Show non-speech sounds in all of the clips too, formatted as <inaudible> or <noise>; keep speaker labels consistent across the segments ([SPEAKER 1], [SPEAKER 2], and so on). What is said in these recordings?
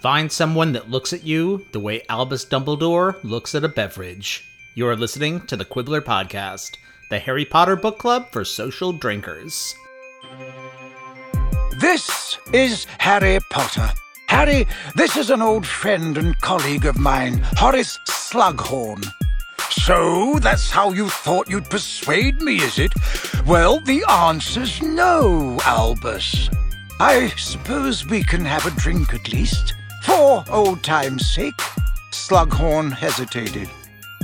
[SPEAKER 1] Find someone that looks at you the way Albus Dumbledore looks at a beverage. You are listening to the Quibbler Podcast, the Harry Potter book club for social drinkers.
[SPEAKER 2] This is Harry Potter. Harry, this is an old friend and colleague of mine, Horace Slughorn. So, that's how you thought you'd persuade me, is it? Well, the answer's no, Albus. I suppose we can have a drink at least, for old time's sake. Slughorn hesitated.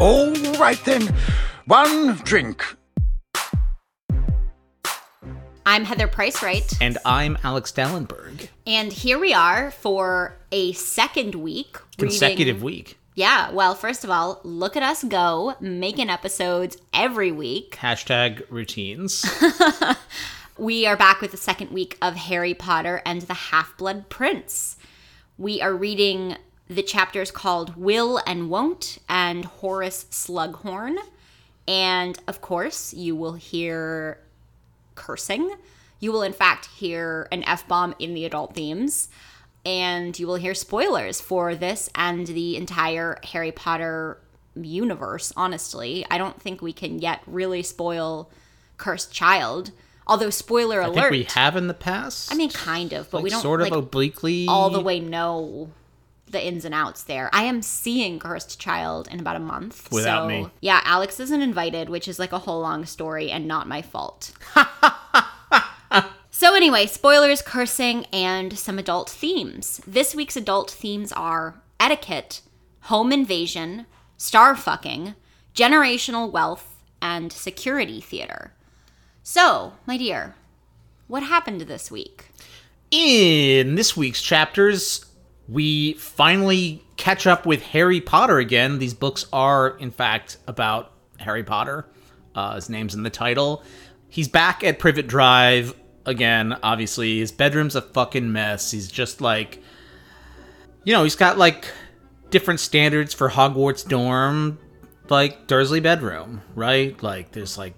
[SPEAKER 2] All right then, one drink.
[SPEAKER 3] I'm Heather Price Wright,
[SPEAKER 1] And I'm Alex Dallenberg.
[SPEAKER 3] and here we are for a second week.
[SPEAKER 1] Consecutive
[SPEAKER 3] reading-
[SPEAKER 1] week.
[SPEAKER 3] Yeah, well, first of all, look at us go, making episodes every week.
[SPEAKER 1] Hashtag routines. <laughs>
[SPEAKER 3] We are back with the second week of Harry Potter and the Half Blood Prince. We are reading the chapters called Will and Won't and Horace Slughorn. And of course, you will hear cursing. You will, in fact, hear an F bomb in the adult themes. And you will hear spoilers for this and the entire Harry Potter universe, honestly. I don't think we can yet really spoil Cursed Child. Although, spoiler alert, I
[SPEAKER 1] think we have in the past.
[SPEAKER 3] I mean, kind of, but we don't
[SPEAKER 1] sort of
[SPEAKER 3] like,
[SPEAKER 1] obliquely.
[SPEAKER 3] all the way know the ins and outs there. I am seeing Cursed Child in about a month.
[SPEAKER 1] Without
[SPEAKER 3] so,
[SPEAKER 1] me.
[SPEAKER 3] Yeah, Alex isn't invited, which is like a whole long story and not my fault. <laughs> so, anyway, spoilers, cursing, and some adult themes. This week's adult themes are etiquette, home invasion, star fucking, generational wealth, and security theater. So, my dear, what happened this week?
[SPEAKER 1] In this week's chapters, we finally catch up with Harry Potter again. These books are, in fact, about Harry Potter. Uh, his name's in the title. He's back at Privet Drive again, obviously. His bedroom's a fucking mess. He's just like. You know, he's got like different standards for Hogwarts dorm, like Dursley bedroom, right? Like, there's like.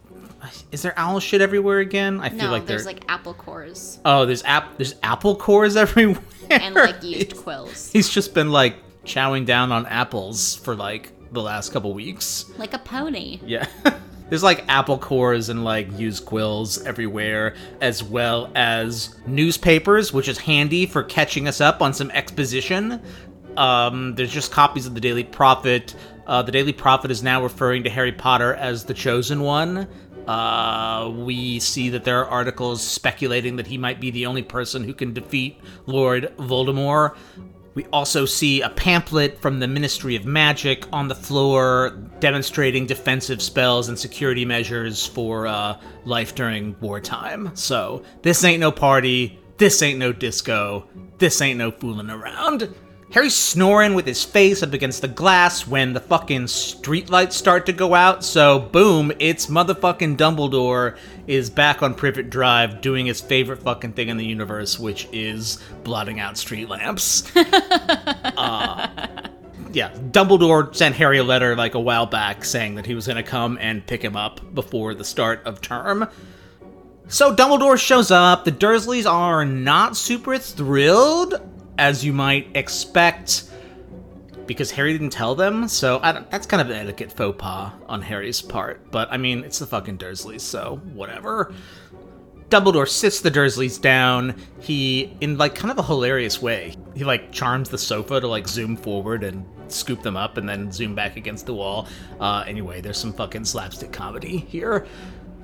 [SPEAKER 1] Is there owl shit everywhere again? I feel
[SPEAKER 3] No,
[SPEAKER 1] like
[SPEAKER 3] there's
[SPEAKER 1] there-
[SPEAKER 3] like apple cores
[SPEAKER 1] Oh, there's app there's apple cores <laughs> everywhere.
[SPEAKER 3] and like used quills.
[SPEAKER 1] He's just been like chowing down on apples for like the last couple weeks.
[SPEAKER 3] Like a pony.
[SPEAKER 1] Yeah. <laughs> There's like apple cores and like used quills everywhere, as well as newspapers, which is handy for catching us up on some exposition. Um, there's just copies of the Daily Prophet. Uh, the Daily Prophet is now referring to Harry Potter as the Chosen One. Uh, we see that there are articles speculating that he might be the only person who can defeat Lord Voldemort. We also see a pamphlet from the Ministry of Magic on the floor demonstrating defensive spells and security measures for uh, life during wartime. So, this ain't no party, this ain't no disco, this ain't no fooling around. Harry's snoring with his face up against the glass when the fucking streetlights start to go out. So, boom, it's motherfucking Dumbledore is back on Privet Drive doing his favorite fucking thing in the universe, which is blotting out street lamps. <laughs> Uh, yeah, Dumbledore sent Harry a letter like a while back saying that he was to come and pick him up before the start of term. So Dumbledore shows up. The Dursleys are not super thrilled, as you might expect, because Harry didn't tell them. So that's kind of an etiquette faux pas on Harry's part. But I mean, it's the fucking Dursleys, so whatever. Dumbledore sits the Dursleys down. He, in like kind of a hilarious way, he like charms the sofa to like zoom forward and scoop them up and then zoom back against the wall. Uh, anyway, there's some fucking slapstick comedy here.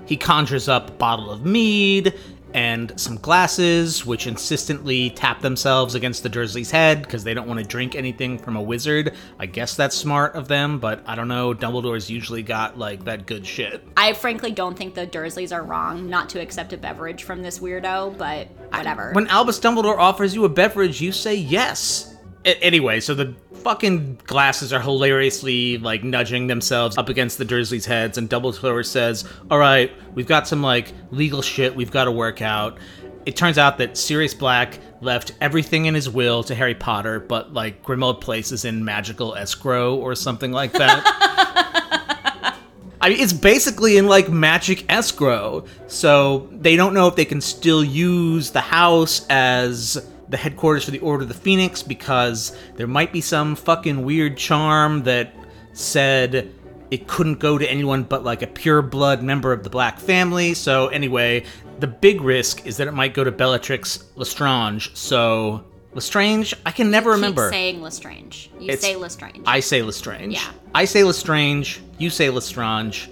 [SPEAKER 1] He conjures up a bottle of mead and some glasses, which insistently tap themselves against the Dursley's head because they don't want to drink anything from a wizard. I guess that's smart of them, but I don't know. Dumbledore's usually got like that good shit.
[SPEAKER 3] I frankly don't think the Dursleys are wrong not to accept a beverage from this weirdo, but whatever.
[SPEAKER 1] When Albus Dumbledore offers you a beverage, you say yes. Anyway, so the fucking glasses are hilariously like nudging themselves up against the Dursleys' heads, and Dumbledore says, "All right, we've got some like legal shit we've got to work out." It turns out that Sirius Black left everything in his will to Harry Potter, but like Grimmauld Place is in magical escrow or something like that. <laughs> I mean, it's basically in like magic escrow, so they don't know if they can still use the house as the headquarters for the Order of the Phoenix because there might be some fucking weird charm that said it couldn't go to anyone but like a pure blood member of the black family. So anyway, the big risk is that it might go to Bellatrix Lestrange. So Lestrange, I can never remember.
[SPEAKER 3] Saying Lestrange. You
[SPEAKER 1] It's-
[SPEAKER 3] say Lestrange.
[SPEAKER 1] I say Lestrange.
[SPEAKER 3] Yeah.
[SPEAKER 1] I say Lestrange. You say Lestrange.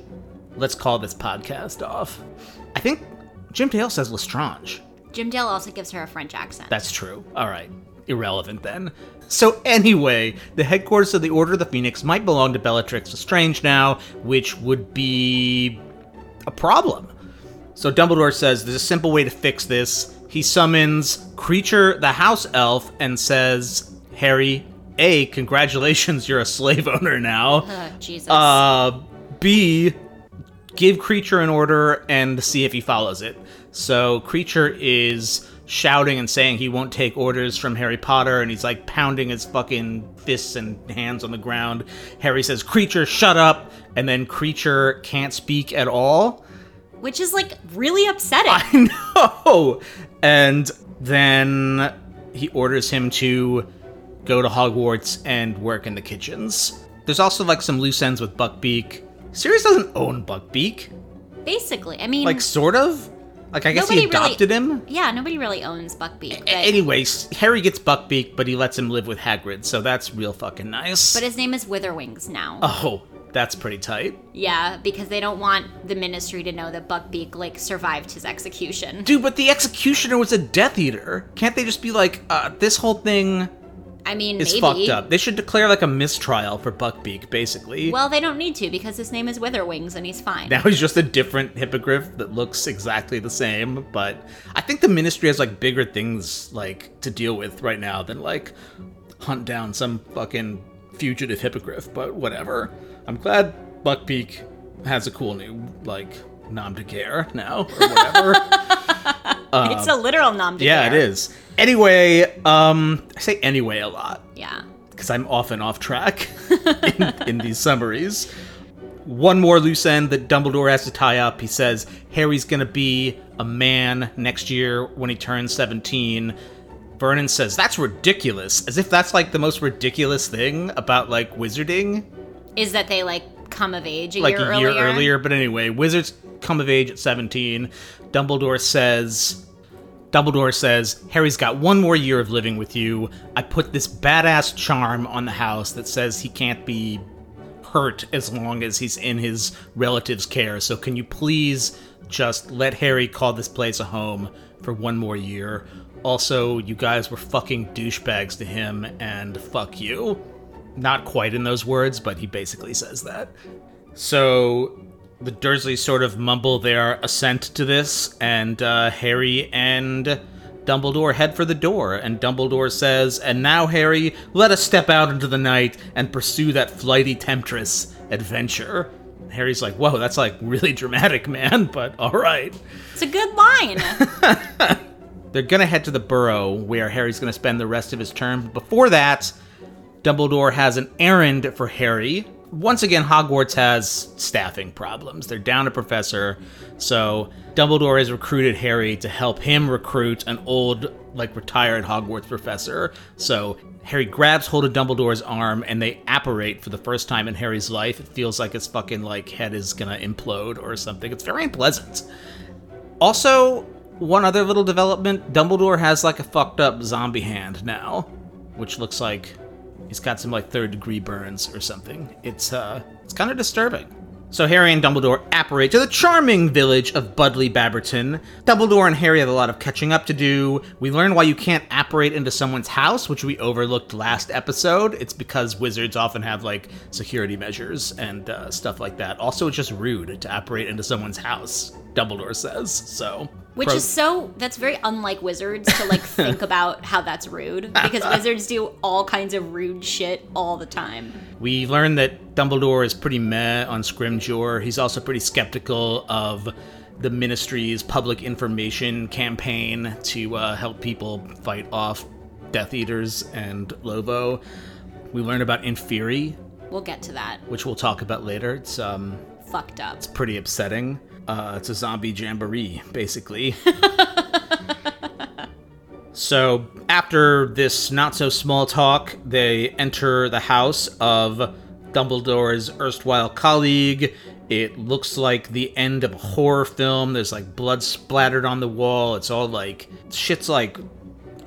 [SPEAKER 1] Let's call this podcast off. I think Jim Dale says Lestrange.
[SPEAKER 3] Jim Dale also gives her a French accent.
[SPEAKER 1] That's true. All right. Irrelevant then. So, anyway, the headquarters of the Order of the Phoenix might belong to Bellatrix Lestrange now, which would be a problem. So, Dumbledore says there's a simple way to fix this. He summons Kreacher the House Elf and says, Harry, A, congratulations, you're a slave owner now.
[SPEAKER 3] Ugh, <laughs> Jesus.
[SPEAKER 1] Uh, B, give Kreacher an order and see if he follows it. So Kreacher is shouting and saying he won't take orders from Harry Potter, and he's like pounding his fucking fists and hands on the ground. Harry says, Kreacher, shut up! And then Kreacher can't speak at all.
[SPEAKER 3] Which is like really upsetting.
[SPEAKER 1] I <laughs> know! And then he orders him to go to Hogwarts and work in the kitchens. There's also like some loose ends with Buckbeak. Sirius doesn't own Buckbeak.
[SPEAKER 3] Basically. I mean,
[SPEAKER 1] Like, sort of? Like, I guess he
[SPEAKER 3] Nobody really-
[SPEAKER 1] adopted him?
[SPEAKER 3] yeah, nobody really owns Buckbeak. But,
[SPEAKER 1] Anyways, Harry gets Buckbeak, but he lets him live with Hagrid, so that's real fucking nice.
[SPEAKER 3] but his name is Witherwings now.
[SPEAKER 1] oh, that's pretty tight.
[SPEAKER 3] Yeah, because they don't want the ministry to know that Buckbeak, like, survived his execution.
[SPEAKER 1] Dude, but the executioner was a Death Eater. Can't they just be like, uh, this whole thing
[SPEAKER 3] I mean,
[SPEAKER 1] is
[SPEAKER 3] maybe.
[SPEAKER 1] fucked up? They should declare like a mistrial for Buckbeak, basically.
[SPEAKER 3] Well, they don't need to because his name is Witherwings and he's fine.
[SPEAKER 1] Now he's just a different hippogriff that looks exactly the same, but I think the ministry has like bigger things like to deal with right now than like hunt down some fucking fugitive hippogriff, but whatever. I'm glad Buckbeak has a cool new like nom de guerre now or whatever. <laughs>
[SPEAKER 3] it's a literal nom de
[SPEAKER 1] uh, yeah, it
[SPEAKER 3] guerre.
[SPEAKER 1] is. Anyway, um I say anyway a lot
[SPEAKER 3] Yeah.
[SPEAKER 1] because I'm often off track <laughs> in, in these summaries. One more loose end that Dumbledore has to tie up. He says Harry's gonna be a man next year when he turns 17. Vernon says that's ridiculous, as if that's like the most ridiculous thing about like wizarding,
[SPEAKER 3] Is that they, like, come of age a
[SPEAKER 1] like
[SPEAKER 3] year
[SPEAKER 1] a year
[SPEAKER 3] earlier?
[SPEAKER 1] earlier. But anyway, wizards come of age at 17. Dumbledore says Dumbledore says, Harry's got one more year of living with you. I put this badass charm on the house that says he can't be hurt as long as he's in his relative's care. So can you please just let Harry call this place a home for one more year? Also, you guys were fucking douchebags to him, and fuck you. Not quite in those words, but he basically says that. So the Dursleys sort of mumble their assent to this, and uh, Harry and Dumbledore head for the door. And Dumbledore says, And now, Harry, let us step out into the night and pursue that flighty temptress adventure. Harry's like, Whoa, that's like really dramatic, man, <laughs> but alright.
[SPEAKER 3] It's a good line. <laughs> <laughs>
[SPEAKER 1] They're gonna head to the burrow where Harry's gonna spend the rest of his term. Before that, Dumbledore has an errand for Harry. Once again, Hogwarts has staffing problems. They're down a professor, so Dumbledore has recruited Harry to help him recruit an old, like retired Hogwarts professor. So Harry grabs hold of Dumbledore's arm and they apparate for the first time in Harry's life. It feels like his fucking like head is gonna implode or something. It's very unpleasant. Also, one other little development Dumbledore has like a fucked up zombie hand now, which looks like he's got some like third degree burns or something. It's, uh, it's kind of disturbing. So Harry and Dumbledore apparate to the charming village of Budleigh Babberton. Dumbledore and Harry have a lot of catching up to do. We learn why you can't apparate into someone's house, which we overlooked last episode. It's because wizards often have like security measures and uh, stuff like that. Also, it's just rude to apparate into someone's house. Dumbledore says so.
[SPEAKER 3] Which
[SPEAKER 1] Pro-
[SPEAKER 3] is so that's very unlike wizards to like <laughs> think about how that's rude because wizards do all kinds of rude shit all the time.
[SPEAKER 1] We learn that Dumbledore is pretty meh on Scrimgeour. He's also pretty skeptical of the Ministry's public information campaign to uh, help people fight off Death Eaters and Lovo. We learn about Inferi,
[SPEAKER 3] We'll get to that.
[SPEAKER 1] which we'll talk about later. It's um
[SPEAKER 3] Fucked up.
[SPEAKER 1] It's pretty upsetting. Uh, it's a zombie jamboree, basically. <laughs> So, after this not so small talk, they enter the house of Dumbledore's erstwhile colleague. It looks like the end of a horror film. There's like blood splattered on the wall. It's all like shit's like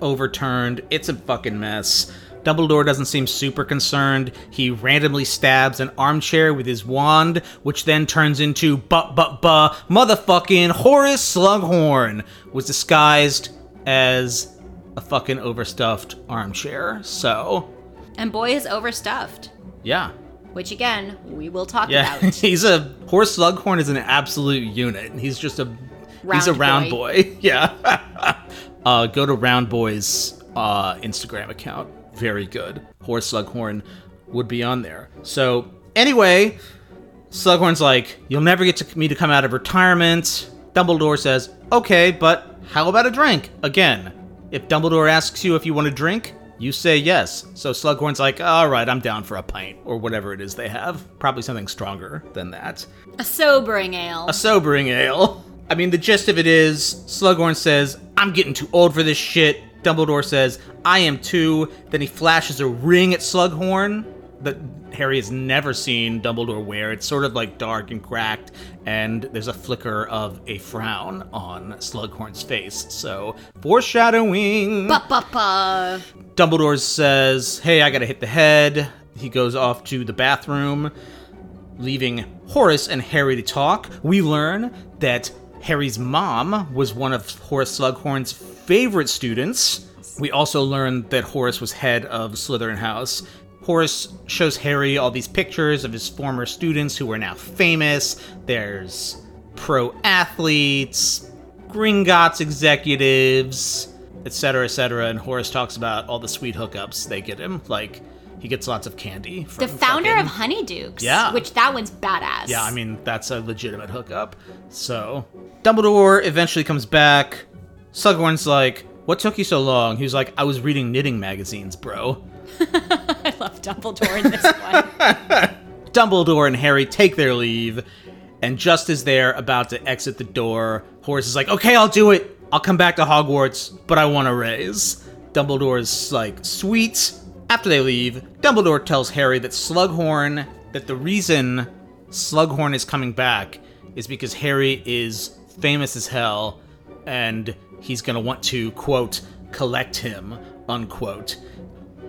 [SPEAKER 1] overturned. It's a fucking mess. Dumbledore doesn't seem super concerned. He randomly stabs an armchair with his wand, which then turns into but but but motherfucking Horace Slughorn was disguised as a fucking overstuffed armchair. So,
[SPEAKER 3] And boy is overstuffed,
[SPEAKER 1] yeah.
[SPEAKER 3] which again, we will talk
[SPEAKER 1] Yeah,
[SPEAKER 3] about. <laughs>
[SPEAKER 1] he's a Horace Slughorn is an absolute unit. He's just a he's a
[SPEAKER 3] Round
[SPEAKER 1] round
[SPEAKER 3] boy.
[SPEAKER 1] boy. <laughs> Yeah. <laughs> uh, go to Round Boy's uh, Instagram account. Very good. Horace Slughorn would be on there. So anyway, Slughorn's like, "You'll never get to me to come out of retirement." Dumbledore says, "Okay, but how about a drink?" Again, if Dumbledore asks you if you want a drink, you say yes. So Slughorn's like, "All right, I'm down for a pint or whatever it is they have. Probably something stronger than that."
[SPEAKER 3] A sobering ale.
[SPEAKER 1] a sobering ale. I mean, the gist of it is Slughorn says, I'm getting too old for this shit. Dumbledore says, I am too. Then he flashes a ring at Slughorn that Harry has never seen Dumbledore wear. It's sort of like dark and cracked, and there's a flicker of a frown on Slughorn's face. So, foreshadowing.
[SPEAKER 3] Ba ba ba.
[SPEAKER 1] Dumbledore says, Hey, I gotta hit the head. He goes off to the bathroom, leaving Horace and Harry to talk. We learn that Harry's mom was one of Horace Slughorn's favorite students. We also learn that Horace was head of Slytherin House. Horace shows Harry all these pictures of his former students who are now famous. There's pro athletes, Gringotts executives, etc., etc. And Horace talks about all the sweet hookups they get him. Like, he gets lots of candy. From
[SPEAKER 3] The founder
[SPEAKER 1] fucking-
[SPEAKER 3] of Honeydukes.
[SPEAKER 1] Yeah.
[SPEAKER 3] Which that one's badass.
[SPEAKER 1] Yeah, I mean, that's a legitimate hookup. So, Dumbledore eventually comes back. Slughorn's like, What took you so long? He was like, I was reading knitting magazines, bro. <laughs>
[SPEAKER 3] I love Dumbledore in this one. <laughs>
[SPEAKER 1] Dumbledore and Harry take their leave, and just as they're about to exit the door, Horace is like, "Okay, I'll do it. I'll come back to Hogwarts, but I want a raise." Dumbledore's like, "Sweet." After they leave, Dumbledore tells Harry that Slughorn, that the reason Slughorn is coming back is because Harry is famous as hell, and he's gonna want to quote collect him unquote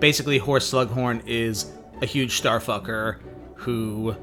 [SPEAKER 1] basically Horace Slughorn is a huge starfucker who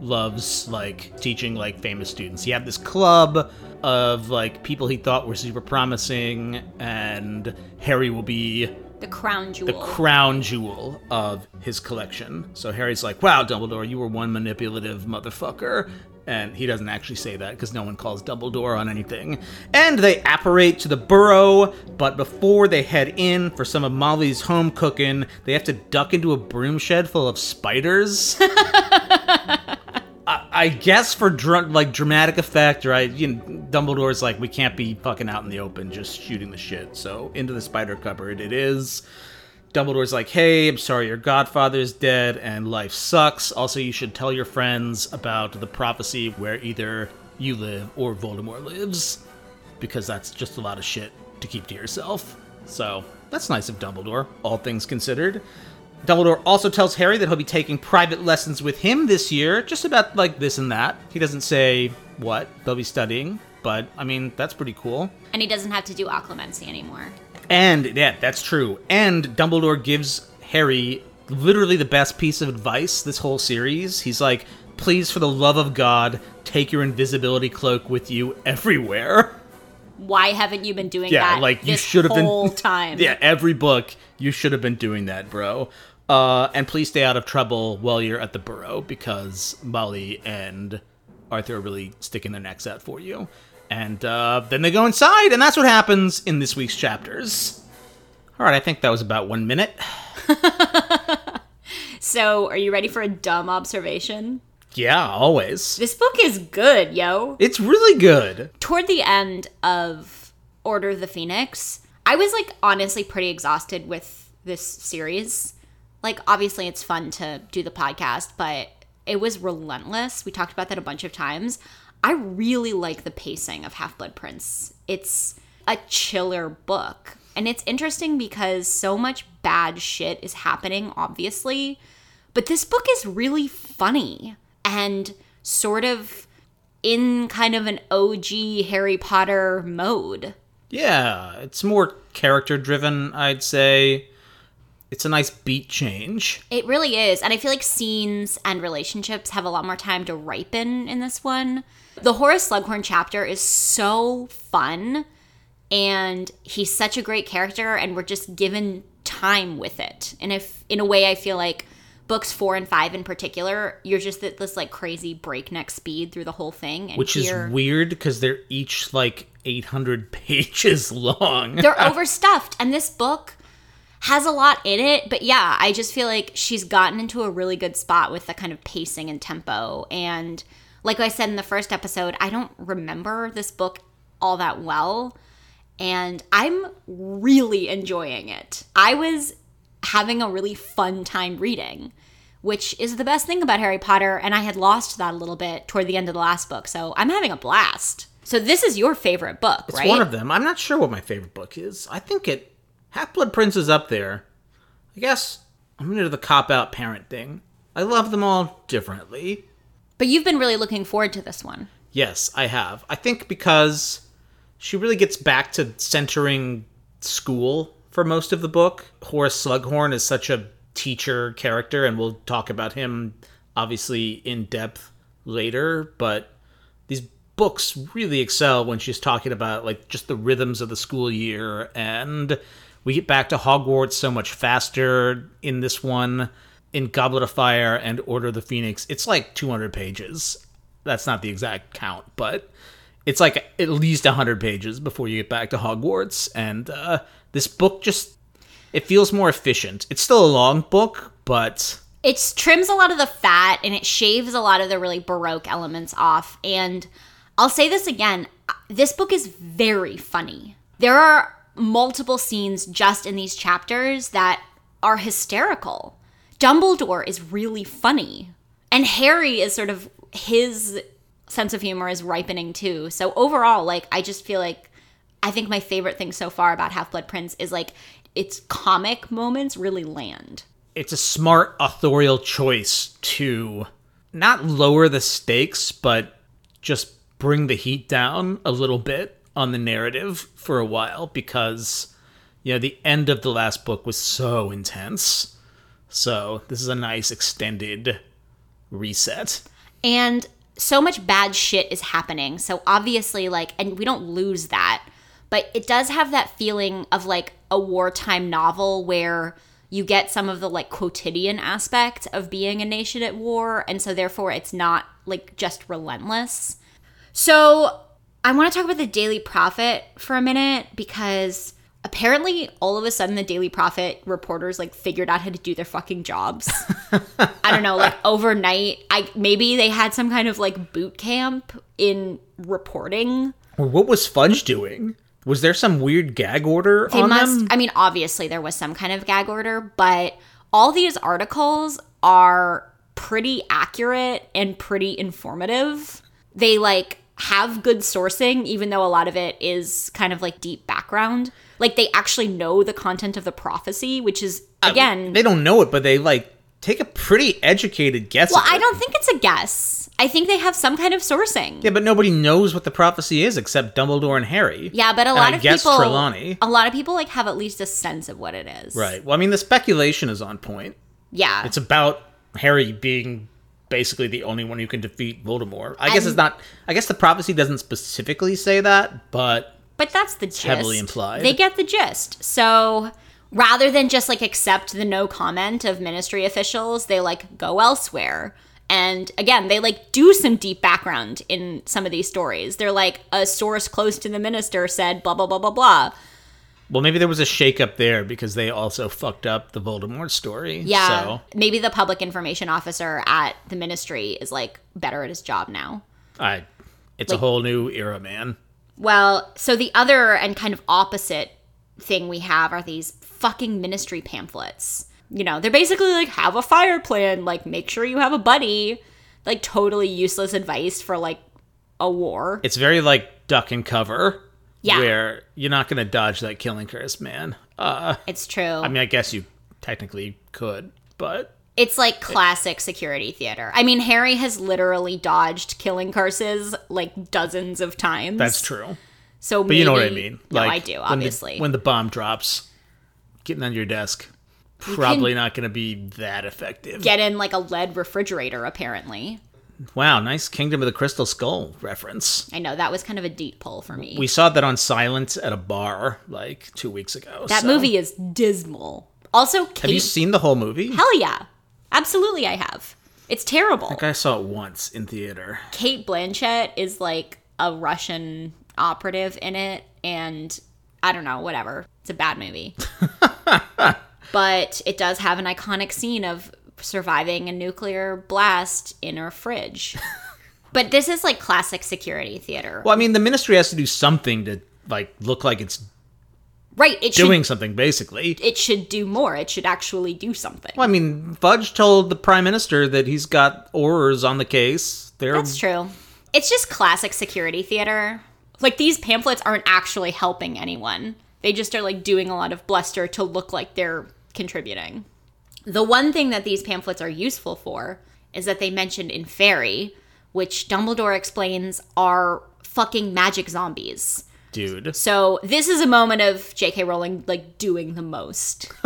[SPEAKER 1] loves like teaching like famous students. He had this club of like people he thought were super promising and Harry will be
[SPEAKER 3] The crown jewel.
[SPEAKER 1] the crown jewel of his collection. So Harry's like, "Wow, Dumbledore, you were one manipulative motherfucker." And he doesn't actually say that because no one calls Dumbledore on anything. And they apparate to the burrow, but before they head in for some of Molly's home cooking, they have to duck into a broom shed full of spiders. <laughs> I, guess for dr- like dramatic effect, right? You know, Dumbledore's like, we can't be fucking out in the open just shooting the shit. So into the spider cupboard it is. Dumbledore's like, hey, I'm sorry your godfather's dead and life sucks. Also, you should tell your friends about the prophecy where either you live or Voldemort lives, because that's just a lot of shit to keep to yourself. So that's nice of Dumbledore, all things considered. Dumbledore also tells Harry that he'll be taking private lessons with him this year, just about like this and that. He doesn't say what they'll be studying, but I mean, that's pretty cool.
[SPEAKER 3] and he doesn't have to do occlumency anymore.
[SPEAKER 1] And yeah, that's true. And Dumbledore gives Harry literally the best piece of advice this whole series. He's like, please, for the love of God, take your invisibility cloak with you everywhere.
[SPEAKER 3] Why haven't you been doing
[SPEAKER 1] Yeah,
[SPEAKER 3] that
[SPEAKER 1] like you should have been
[SPEAKER 3] whole <laughs> time?
[SPEAKER 1] yeah, every book you should have been doing that, bro. Uh, and please stay out of trouble while you're at the burrow because Molly and Arthur are really sticking their necks out for you. And uh, then they go inside, and that's what happens in this week's chapters. All right, I think that was about one minute. <laughs>
[SPEAKER 3] So, are you ready for a dumb observation?
[SPEAKER 1] Yeah, always.
[SPEAKER 3] This book is good, yo.
[SPEAKER 1] It's really good.
[SPEAKER 3] Toward the end of Order of the Phoenix, I was like honestly pretty exhausted with this series. Like, obviously, it's fun to do the podcast, but it was relentless. We talked about that a bunch of times. I really like the pacing of Half Blood Prince. It's a chiller book. And it's interesting because so much bad shit is happening, obviously. But this book is really funny and sort of in kind of an OG Harry Potter mode.
[SPEAKER 1] Yeah, it's more character driven, I'd say. It's a nice beat change.
[SPEAKER 3] It really is. And I feel like scenes and relationships have a lot more time to ripen in this one. The Horace Slughorn chapter is so fun and he's such a great character and we're just given time with it. And if in a way I feel like books 4 and 5 in particular, you're just at this like crazy breakneck speed through the whole thing and
[SPEAKER 1] Which
[SPEAKER 3] here-
[SPEAKER 1] is weird because they're each like 800 <laughs> pages long. <laughs>
[SPEAKER 3] they're overstuffed and this book has a lot in it but yeah i just feel like she's gotten into a really good spot with the kind of pacing and tempo and like i said in the first episode i don't remember this book all that well and i'm really enjoying it i was having a really fun time reading which is the best thing about harry potter and i had lost that a little bit toward the end of the last book so i'm having a blast so this is your favorite book
[SPEAKER 1] It's
[SPEAKER 3] right
[SPEAKER 1] one of them. I'm not sure what my favorite book is. I think it Half Blood Prince is up there. I guess I'm into the cop out parent thing. I love them all differently.
[SPEAKER 3] But you've been really looking forward to this one.
[SPEAKER 1] Yes, I have. I think because she really gets back to centering school for most of the book. Horace Slughorn is such a teacher character, and we'll talk about him obviously in depth later, but these books really excel when she's talking about like just the rhythms of the school year and we get back to Hogwarts so much faster in this one in Goblet of Fire and Order of the Phoenix. It's like 200 pages. That's not the exact count, but it's like at least 100 pages before you get back to Hogwarts and uh, this book just it feels more efficient. It's still a long book, but
[SPEAKER 3] It trims a lot of the fat and it shaves a lot of the really baroque elements off. And I'll say this again this book is very funny. There are multiple scenes just in these chapters that are hysterical. Dumbledore is really funny. And Harry is sort of his sense of humor is ripening too. So overall, like I just feel like I think my favorite thing so far about Half Blood Prince is like its comic moments really land.
[SPEAKER 1] it's a smart authorial choice to not lower the stakes, but just bring the heat down a little bit on the narrative for a while because, you know, the end of the last book was so intense. So this is a nice extended reset.
[SPEAKER 3] and so much bad shit is happening. So obviously like and we don't lose that. But it does have that feeling of like a wartime novel where you get some of the like quotidian aspect of being a nation at war. And so therefore it's not like just relentless. So i want to talk about the daily prophet for a minute because apparently all of a sudden the daily prophet reporters like figured out how to do their fucking jobs I don't know, like overnight. I maybe they had some kind of like boot camp in reporting.
[SPEAKER 1] Or what was Fudge doing? Was there some weird gag order
[SPEAKER 3] They
[SPEAKER 1] on
[SPEAKER 3] must
[SPEAKER 1] them?
[SPEAKER 3] I mean, obviously there was some kind of gag order, but all these articles are pretty accurate and pretty informative. They like have good sourcing even though a lot of it is kind of like deep background. Like they actually know the content of the prophecy, which is again
[SPEAKER 1] They don't know it, but they like take a pretty educated guess.
[SPEAKER 3] Well. I don't think it's a guess. I think they have some kind of sourcing.
[SPEAKER 1] Yeah, but nobody knows what the prophecy is except Dumbledore and Harry.
[SPEAKER 3] Yeah, but a
[SPEAKER 1] And
[SPEAKER 3] lot of
[SPEAKER 1] guess
[SPEAKER 3] people
[SPEAKER 1] Trelawney.
[SPEAKER 3] a lot of people like have at least a sense of what it is.
[SPEAKER 1] Right. Well, I mean, the speculation is on point.
[SPEAKER 3] Yeah.
[SPEAKER 1] It's about Harry being basically the only one who can defeat Voldemort. I guess it's not. I guess the prophecy doesn't specifically say that, but
[SPEAKER 3] but that's the gist.
[SPEAKER 1] heavily implied.
[SPEAKER 3] They get the gist. So rather than just like accept the no comment of ministry officials, they like go elsewhere. And again, they like do some deep background in some of these stories. They're like a source close to the minister said blah blah blah blah blah.
[SPEAKER 1] well, maybe there was a shakeup there because they also fucked up the Voldemort story.
[SPEAKER 3] Yeah.
[SPEAKER 1] So
[SPEAKER 3] Maybe the public information officer at the ministry is like better at his job now.
[SPEAKER 1] I, it's a whole new era, man.
[SPEAKER 3] Well, so the other and kind of opposite thing we have are these fucking ministry pamphlets. You know, they're basically like, have a fire plan, like, make sure you have a buddy. Like, totally useless advice for like a war.
[SPEAKER 1] It's very like duck and cover.
[SPEAKER 3] Yeah.
[SPEAKER 1] Where you're not going to dodge that killing curse, man. Uh,
[SPEAKER 3] It's true.
[SPEAKER 1] I mean, I guess you technically could, but
[SPEAKER 3] it's like classic security theater. I mean, Harry has literally dodged killing curses like dozens of times.
[SPEAKER 1] that's true.
[SPEAKER 3] So,
[SPEAKER 1] But you know what I mean.
[SPEAKER 3] No,
[SPEAKER 1] Like,
[SPEAKER 3] I do.
[SPEAKER 1] when the-
[SPEAKER 3] Obviously,
[SPEAKER 1] when the bomb drops, getting on your desk, probably not going to be that effective.
[SPEAKER 3] get in like a lead refrigerator. Apparently,
[SPEAKER 1] Wow, nice Kingdom of the Crystal Skull reference.
[SPEAKER 3] I know that was kind of a deep pull for me.
[SPEAKER 1] We saw that on Silence at a bar like two weeks ago.
[SPEAKER 3] that
[SPEAKER 1] so-
[SPEAKER 3] movie is dismal. Also, Cate.
[SPEAKER 1] Have you seen the whole movie?
[SPEAKER 3] Hell yeah, absolutely, I have. It's terrible.
[SPEAKER 1] I think I saw it once in theater.
[SPEAKER 3] Cate Blanchett is like a Russian operative in it, and I don't know, whatever. It's a bad movie. <laughs> but it does have an iconic scene of surviving a nuclear blast in her fridge. <laughs> but this is like classic security theater.
[SPEAKER 1] Well, I mean, the Ministry has to do something to like look like it's
[SPEAKER 3] right, it should
[SPEAKER 1] doing something, basically.
[SPEAKER 3] it should do more. It should actually do something.
[SPEAKER 1] Well, I mean, Fudge told the Prime Minister that he's got Aurors on the case. They're
[SPEAKER 3] That's true. It's just classic security theater. Like these pamphlets aren't actually helping anyone. They just are like doing a lot of bluster to look like they're contributing. The one thing that these pamphlets are useful for is that they mentioned Inferi, which Dumbledore explains are fucking magic zombies.
[SPEAKER 1] Dude.
[SPEAKER 3] So this is a moment of J.K. Rowling like doing the most. <laughs>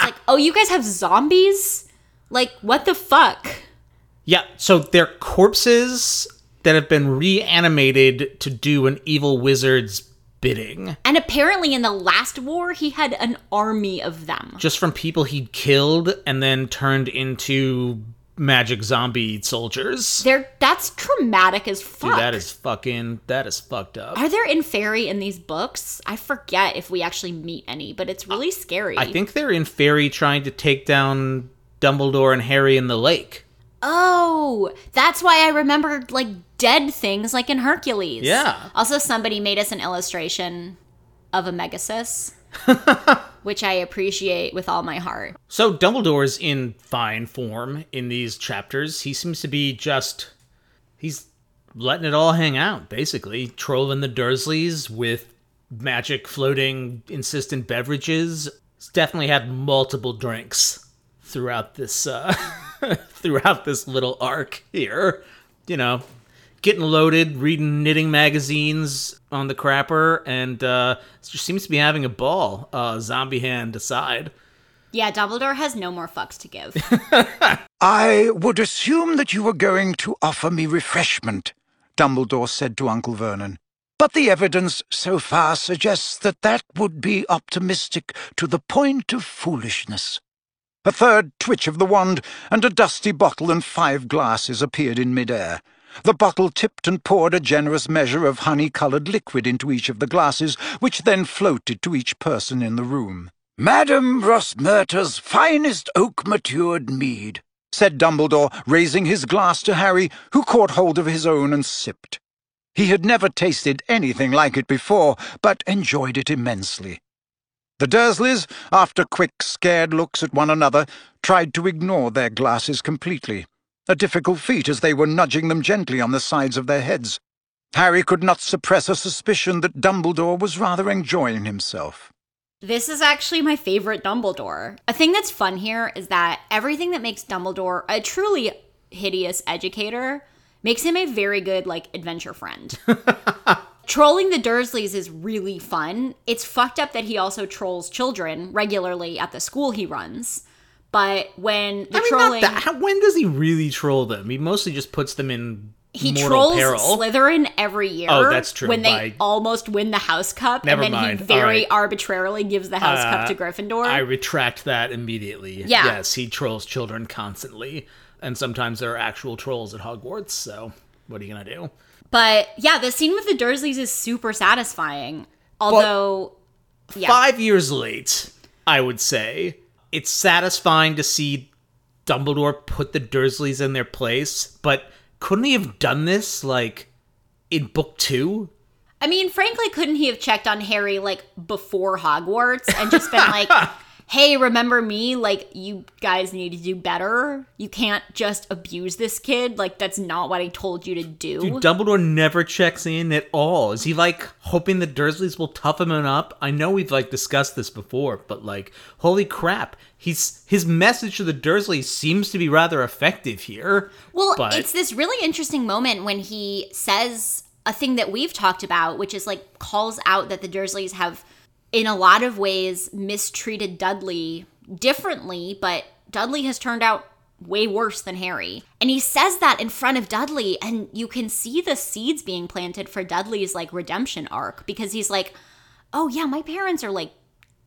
[SPEAKER 3] Like, oh, you guys have zombies? Like, what the fuck?
[SPEAKER 1] Yeah, so they're corpses that have been reanimated to do an evil wizard's bidding.
[SPEAKER 3] And apparently, in the last war, he had an army of them.
[SPEAKER 1] Just from people he'd killed and then turned into magic zombie soldiers.
[SPEAKER 3] They're that's traumatic as fuck.
[SPEAKER 1] Dude, that is fucking that is fucked up.
[SPEAKER 3] Are there Inferi in these books? I forget if we actually meet any, but it's really scary.
[SPEAKER 1] I think they're Inferi trying to take down Dumbledore and Harry in the lake.
[SPEAKER 3] Oh, that's why I remembered like dead things like in Hercules.
[SPEAKER 1] Yeah.
[SPEAKER 3] Also, somebody made us an illustration of a Megasis, <laughs> which I appreciate with all my heart.
[SPEAKER 1] So Dumbledore's in fine form in these chapters. He seems to be just he's letting it all hang out, basically. Trolling the Dursleys with magic floating insistent beverages. He's definitely had multiple drinks throughout this uh <laughs> throughout this little arc here. You know, getting loaded, reading knitting magazines on the crapper, and uh just seems to be having a ball, uh zombie hand aside.
[SPEAKER 3] Yeah, Dumbledore has no more fucks to give. <laughs>
[SPEAKER 2] I would assume that you were going to offer me refreshment, Dumbledore said to Uncle Vernon. But the evidence so far suggests that that would be optimistic to the point of foolishness. A third twitch of the wand, and a dusty bottle and five glasses appeared in midair. The bottle tipped and poured a generous measure of honey-coloured liquid into each of the glasses, which then floated to each person in the room. Madame Rosmerta's finest oak-matured mead, said Dumbledore, raising his glass to Harry, who caught hold of his own and sipped. He had never tasted anything like it before, but enjoyed it immensely. The Dursleys, after quick, scared looks at one another, tried to ignore their glasses completely, a difficult feat as they were nudging them gently on the sides of their heads. Harry could not suppress a suspicion that Dumbledore was rather enjoying himself.
[SPEAKER 3] This is actually my favorite Dumbledore. A thing that's fun here is that everything that makes Dumbledore a truly hideous educator makes him a very good, like, adventure friend. <laughs> Trolling the Dursleys is really fun. It's fucked up that he also trolls children regularly at the school he runs. But when the
[SPEAKER 1] I mean,
[SPEAKER 3] trolling.
[SPEAKER 1] not that. How, when does he really troll them? He mostly just puts them in
[SPEAKER 3] he trolls
[SPEAKER 1] peril.
[SPEAKER 3] Slytherin every year.
[SPEAKER 1] Oh, that's true,
[SPEAKER 3] When they almost win the House Cup,
[SPEAKER 1] Never
[SPEAKER 3] and then
[SPEAKER 1] mind.
[SPEAKER 3] he very
[SPEAKER 1] right.
[SPEAKER 3] arbitrarily gives the House
[SPEAKER 1] Uh,
[SPEAKER 3] Cup to Gryffindor.
[SPEAKER 1] I retract that immediately.
[SPEAKER 3] Yeah.
[SPEAKER 1] Yes, he trolls children constantly, and sometimes there are actual trolls at Hogwarts. So what are you gonna do?
[SPEAKER 3] But yeah, the scene with the Dursleys is super satisfying. Although, yeah,
[SPEAKER 1] Five years late, I would say it's satisfying to see Dumbledore put the Dursleys in their place, but couldn't he have done this like in book two?
[SPEAKER 3] I mean, frankly, couldn't he have checked on Harry like before Hogwarts and just been like, <laughs> hey, remember me? Like, you guys need to do better. You can't just abuse this kid. Like, that's not what I told you to do.
[SPEAKER 1] Dude, Dumbledore never checks in at all. Is he like hoping the Dursleys will tough him up? I know we've like discussed this before, but like, holy crap, he's his message to the Dursleys seems to be rather effective here.
[SPEAKER 3] Well,
[SPEAKER 1] but
[SPEAKER 3] it's this really interesting moment when he says a thing that we've talked about, which is like calls out that the Dursleys have, in a lot of ways, mistreated Dudley differently, but Dudley has turned out way worse than Harry. And he says that in front of Dudley, and you can see the seeds being planted for Dudley's like redemption arc because he's like, oh yeah, my parents are like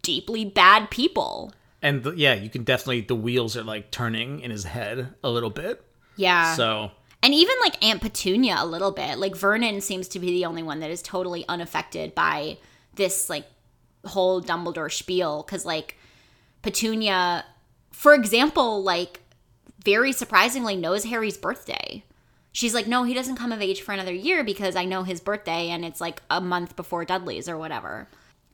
[SPEAKER 3] deeply bad people.
[SPEAKER 1] and the, yeah, you can definitely the wheels are like turning in his head a little bit.
[SPEAKER 3] Yeah.
[SPEAKER 1] So
[SPEAKER 3] And even like Aunt Petunia a little bit. Like Vernon seems to be the only one that is totally unaffected by this like whole Dumbledore spiel cuz like Petunia for example like very surprisingly knows Harry's birthday. She's like, "No, he doesn't come of age for another year because I know his birthday and it's like a month before Dudley's or whatever."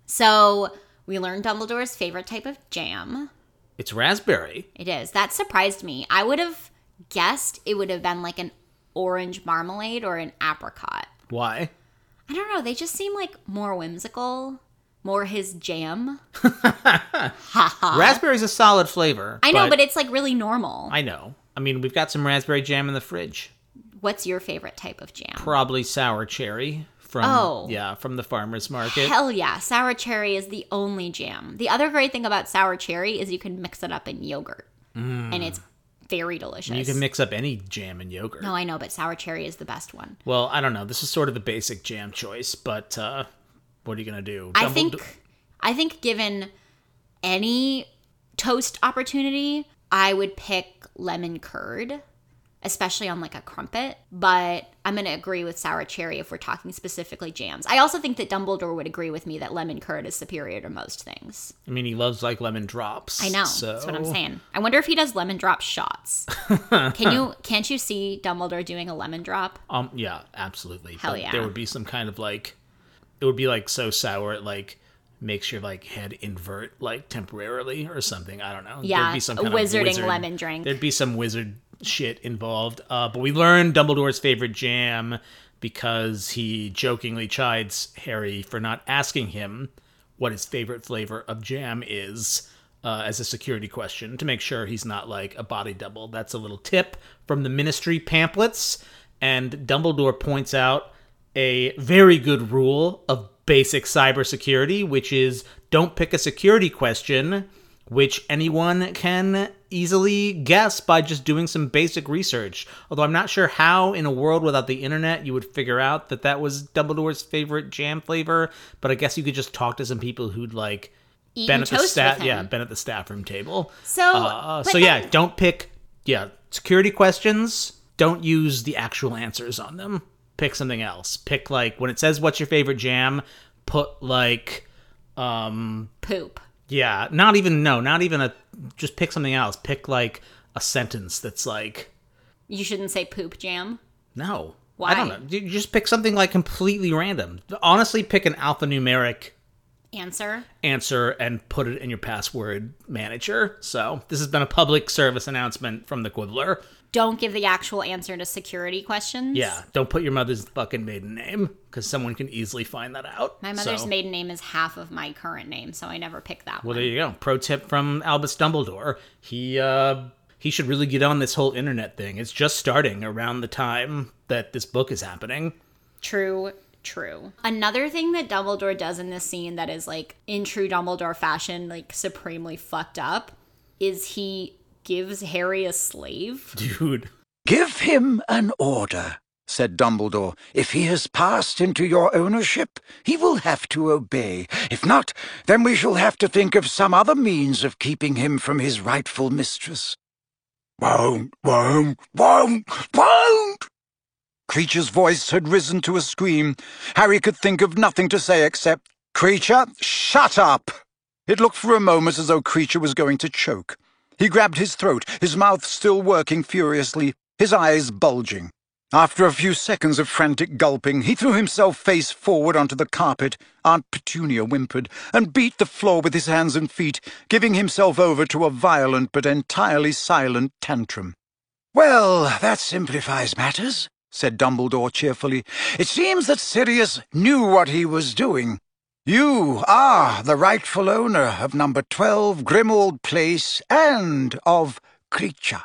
[SPEAKER 3] So, we learned Dumbledore's favorite type of jam.
[SPEAKER 1] it's raspberry.
[SPEAKER 3] It is. That surprised me. I would have guessed it would have been like an orange marmalade or an apricot.
[SPEAKER 1] Why?
[SPEAKER 3] I don't know. They just seem like more whimsical, more his jam. <laughs>
[SPEAKER 1] Raspberry's a solid flavor.
[SPEAKER 3] I know, but, it's like really normal.
[SPEAKER 1] I know. I mean, we've got some raspberry jam in the fridge.
[SPEAKER 3] What's your favorite type of jam?
[SPEAKER 1] Probably sour cherry from
[SPEAKER 3] Oh.
[SPEAKER 1] yeah from the farmers market.
[SPEAKER 3] Hell yeah. Sour cherry is the only jam. The other great thing about sour cherry is you can mix it up in yogurt. And it's very delicious.
[SPEAKER 1] Mm. you can mix up any jam and yogurt.
[SPEAKER 3] no, I know, but sour cherry is the best one.
[SPEAKER 1] Well, I don't know. This is sort of the basic jam choice, but uh, what are you gonna do?
[SPEAKER 3] I think I think given any toast opportunity, I would pick lemon curd, especially on like a crumpet. But I'm gonna agree with sour cherry if we're talking specifically jams. I also think that Dumbledore would agree with me that lemon curd is superior to most things.
[SPEAKER 1] I mean, he loves like lemon drops.
[SPEAKER 3] I know.
[SPEAKER 1] So
[SPEAKER 3] That's what I'm saying. I wonder if he does lemon drop shots. <laughs> Can you can't you see Dumbledore doing a lemon drop?
[SPEAKER 1] Um, yeah, absolutely.
[SPEAKER 3] Hell
[SPEAKER 1] But
[SPEAKER 3] yeah.
[SPEAKER 1] There would be some kind of like, it would be like so sour it like makes your like head invert like temporarily or something. I don't know.
[SPEAKER 3] Yeah,
[SPEAKER 1] There'd be some kind of
[SPEAKER 3] wizarding
[SPEAKER 1] wizard-
[SPEAKER 3] lemon drink.
[SPEAKER 1] There'd be some wizard shit involved. Uh, but we learned Dumbledore's favorite jam because he jokingly chides Harry for not asking him what his favorite flavor of jam is. Uh, as a security question to make sure he's not like a body double. That's a little tip from the ministry pamphlets. And Dumbledore points out a very good rule of basic cybersecurity, which is don't pick a security question which anyone can easily guess by just doing some basic research. Although I'm not sure how, in a world without the internet, you would figure out that that was Dumbledore's favorite jam flavor. But I guess you could just talk to some people who'd like been at the staff, yeah, been at the staff room table.
[SPEAKER 3] So,
[SPEAKER 1] Uh, so yeah,
[SPEAKER 3] then-
[SPEAKER 1] don't pick yeah security questions. Don't use the actual answers on them. Pick something else. Pick like when it says what's your favorite jam. Put like um
[SPEAKER 3] Poop.
[SPEAKER 1] yeah, not even no, not even a just pick something else. Pick like a sentence that's like
[SPEAKER 3] You shouldn't say poop jam.
[SPEAKER 1] no.
[SPEAKER 3] Why?
[SPEAKER 1] I don't know. You just pick something like completely random. Honestly, pick an alphanumeric
[SPEAKER 3] Answer.
[SPEAKER 1] answer and put it in your password manager. So, this has been a public service announcement from the Quibbler.
[SPEAKER 3] Don't give the actual answer to security questions.
[SPEAKER 1] Yeah, don't put your mother's fucking maiden name because someone can easily find that out.
[SPEAKER 3] My mother's
[SPEAKER 1] So-
[SPEAKER 3] maiden name is half of my current name, so I never pick that one.
[SPEAKER 1] Well,
[SPEAKER 3] one.
[SPEAKER 1] there you go. Pro tip from Albus Dumbledore. He uh he should really get on this whole internet thing. It's just starting around the time that this book is happening.
[SPEAKER 3] True, true. Another thing that Dumbledore does in this scene that is like in true Dumbledore fashion, like supremely fucked up, is he gives Harry a slave.
[SPEAKER 1] Dude.
[SPEAKER 2] Give him an order, said Dumbledore. If he has passed into your ownership, he will have to obey. If not, then we shall have to think of some other means of keeping him from his rightful mistress. Won't, won't, won't, won't! Kreacher's voice had risen to a scream. Harry could think of nothing to say except, Kreacher, shut up! It looked for a moment as though Kreacher was going to choke. He grabbed his throat, his mouth still working furiously, his eyes bulging. After a few seconds of frantic gulping, he threw himself face forward onto the carpet. Aunt Petunia whimpered and beat the floor with his hands and feet, giving himself over to a violent but entirely silent tantrum. Well, that simplifies matters, said Dumbledore cheerfully. It seems that Sirius knew what he was doing. You are the rightful owner of number 12 Grimmauld Place and of Kreacher.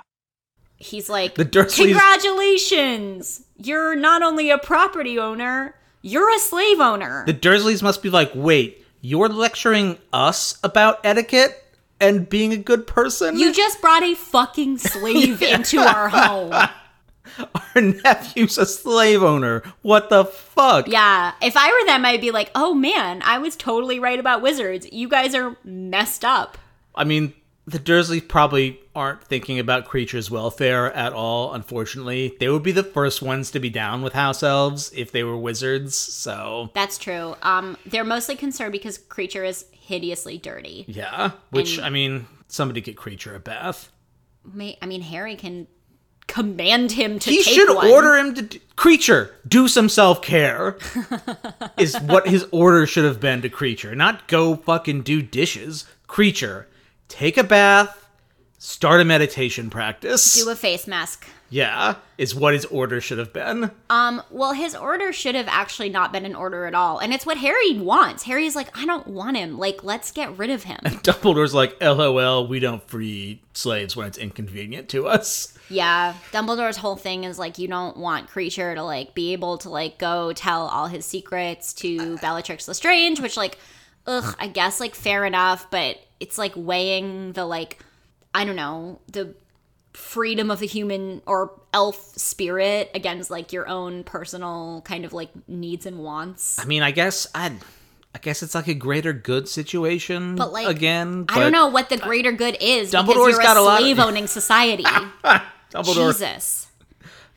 [SPEAKER 3] He's like,
[SPEAKER 1] The Dursleys-
[SPEAKER 3] Congratulations! You're not only a property owner, you're a slave owner.
[SPEAKER 1] The Dursleys must be like, wait, you're lecturing us about etiquette and being a good person?
[SPEAKER 3] you just brought a fucking slave <laughs> into our home. <laughs>
[SPEAKER 1] Our nephew's a slave owner. What the fuck?
[SPEAKER 3] Yeah, if I were them, I'd be like, oh man, I was totally right about wizards. You guys are messed up.
[SPEAKER 1] I mean, the Dursleys probably aren't thinking about creatures' welfare at all, unfortunately. They would be the first ones to be down with house elves if they were wizards, so
[SPEAKER 3] That's true. Um, they're mostly concerned because Kreacher is hideously dirty.
[SPEAKER 1] yeah. Which,
[SPEAKER 3] And-
[SPEAKER 1] I mean, somebody get Kreacher a bath.
[SPEAKER 3] May, I mean, Harry can command him to
[SPEAKER 1] He should
[SPEAKER 3] one.
[SPEAKER 1] order him to d- Kreacher do some self care. <laughs> is what his order should have been to Kreacher, not go fucking do dishes. Kreacher, take a bath, start a meditation practice.
[SPEAKER 3] do a face mask.
[SPEAKER 1] Yeah, is what his order should have been.
[SPEAKER 3] Um, well, his order should have actually not been an order at all, and it's what Harry wants. Harry's like, I don't want him. Like, let's get rid of him.
[SPEAKER 1] and <laughs> Dumbledore's like, "LOL, we don't free slaves when it's inconvenient to us."
[SPEAKER 3] yeah, Dumbledore's whole thing is like, you don't want Kreacher to like be able to like go tell all his secrets to Bellatrix Lestrange, which like, ugh, I guess like fair enough, but it's like weighing the like, I don't know, the freedom of the human or elf spirit against like your own personal kind of like needs and wants.
[SPEAKER 1] I mean, I guess I, I guess it's like a greater good situation.
[SPEAKER 3] But, like,
[SPEAKER 1] again,
[SPEAKER 3] I don't know what the greater good is because
[SPEAKER 1] Dumbledore's
[SPEAKER 3] you're
[SPEAKER 1] got a
[SPEAKER 3] a
[SPEAKER 1] lot of-
[SPEAKER 3] slave <laughs> owning society. <laughs>
[SPEAKER 1] Dumbledore.
[SPEAKER 3] Jesus.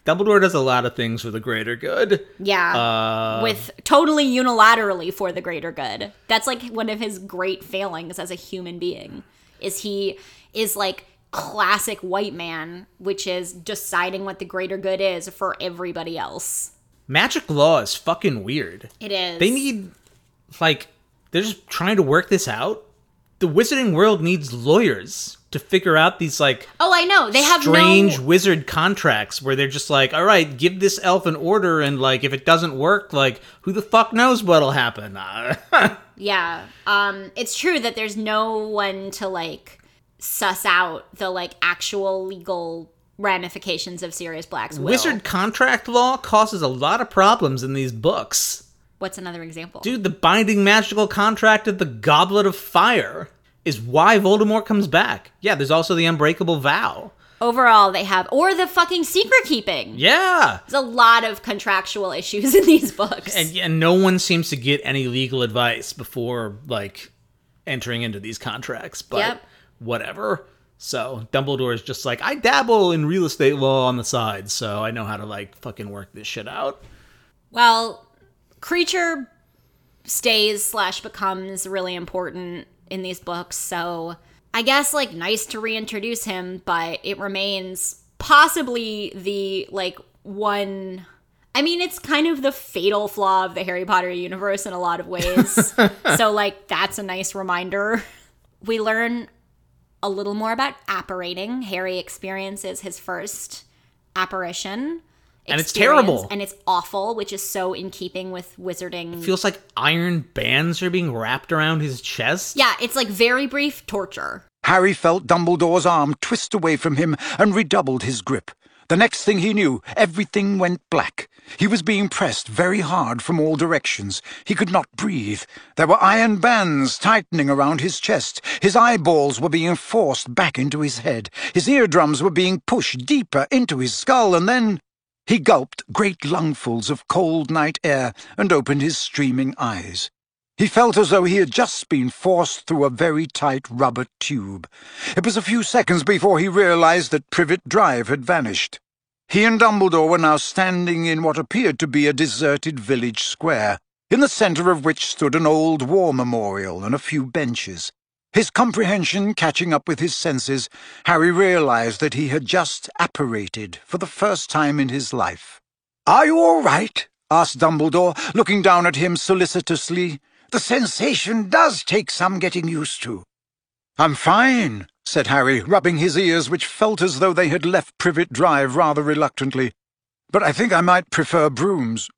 [SPEAKER 1] Dumbledore does a lot of things for the greater good.
[SPEAKER 3] Yeah.
[SPEAKER 1] Uh,
[SPEAKER 3] With totally unilaterally for the greater good. That's like one of his great failings as a human being. Is he is like classic white man, which is deciding what the greater good is for everybody else.
[SPEAKER 1] magic law is fucking weird.
[SPEAKER 3] It is.
[SPEAKER 1] They need, like, they're just trying to work this out. The wizarding world needs lawyers to figure out these like
[SPEAKER 3] Oh, I know. They have
[SPEAKER 1] strange
[SPEAKER 3] no
[SPEAKER 1] wizard contracts where they're just like, all right, give this elf an order, and like if it doesn't work, like who the fuck knows what'll happen? <laughs>
[SPEAKER 3] Yeah. Um it's true that there's no one to like suss out the like actual legal ramifications of Sirius Black's will.
[SPEAKER 1] Wizard contract law causes a lot of problems in these books.
[SPEAKER 3] What's another example?
[SPEAKER 1] Dude, the binding magical contract of the Goblet of Fire is why Voldemort comes back. Yeah, there's also the Unbreakable Vow.
[SPEAKER 3] Overall, they have or the fucking secret keeping.
[SPEAKER 1] Yeah.
[SPEAKER 3] There's a lot of contractual issues in these books.
[SPEAKER 1] And, and no one seems to get any legal advice before, like, entering into these contracts. But
[SPEAKER 3] Yep.
[SPEAKER 1] Whatever. So Dumbledore is just like, I dabble in real estate law on the side, so I know how to, like, fucking work this shit out.
[SPEAKER 3] well, Kreacher stays slash becomes really important in these books, so I guess like nice to reintroduce him, but it remains possibly the like one I mean, it's kind of the fatal flaw of the Harry Potter universe in a lot of ways. <laughs> so, like, that's a nice reminder. We learn a little more about apparating. Harry experiences his first apparition.
[SPEAKER 1] And it's terrible.
[SPEAKER 3] And it's awful, which is so in keeping with wizarding.
[SPEAKER 1] Feels like iron bands are being wrapped around his chest.
[SPEAKER 3] yeah, it's like very brief torture.
[SPEAKER 2] Harry felt Dumbledore's arm twist away from him and redoubled his grip. The next thing he knew, everything went black. He was being pressed very hard from all directions. He could not breathe. There were iron bands tightening around his chest. His eyeballs were being forced back into his head. His eardrums were being pushed deeper into his skull, and then he gulped great lungfuls of cold night air and opened his streaming eyes. He felt as though he had just been forced through a very tight rubber tube. It was a few seconds before he realized that Privet Drive had vanished. He and Dumbledore were now standing in what appeared to be a deserted village square, in the centre of which stood an old war memorial and a few benches. His comprehension catching up with his senses, Harry realized that he had just apparated for the first time in his life. Are you all right? asked Dumbledore, looking down at him solicitously. The sensation does take some getting used to. I'm fine, said Harry, rubbing his ears, which felt as though they had left Privet Drive rather reluctantly. But I think I might prefer brooms.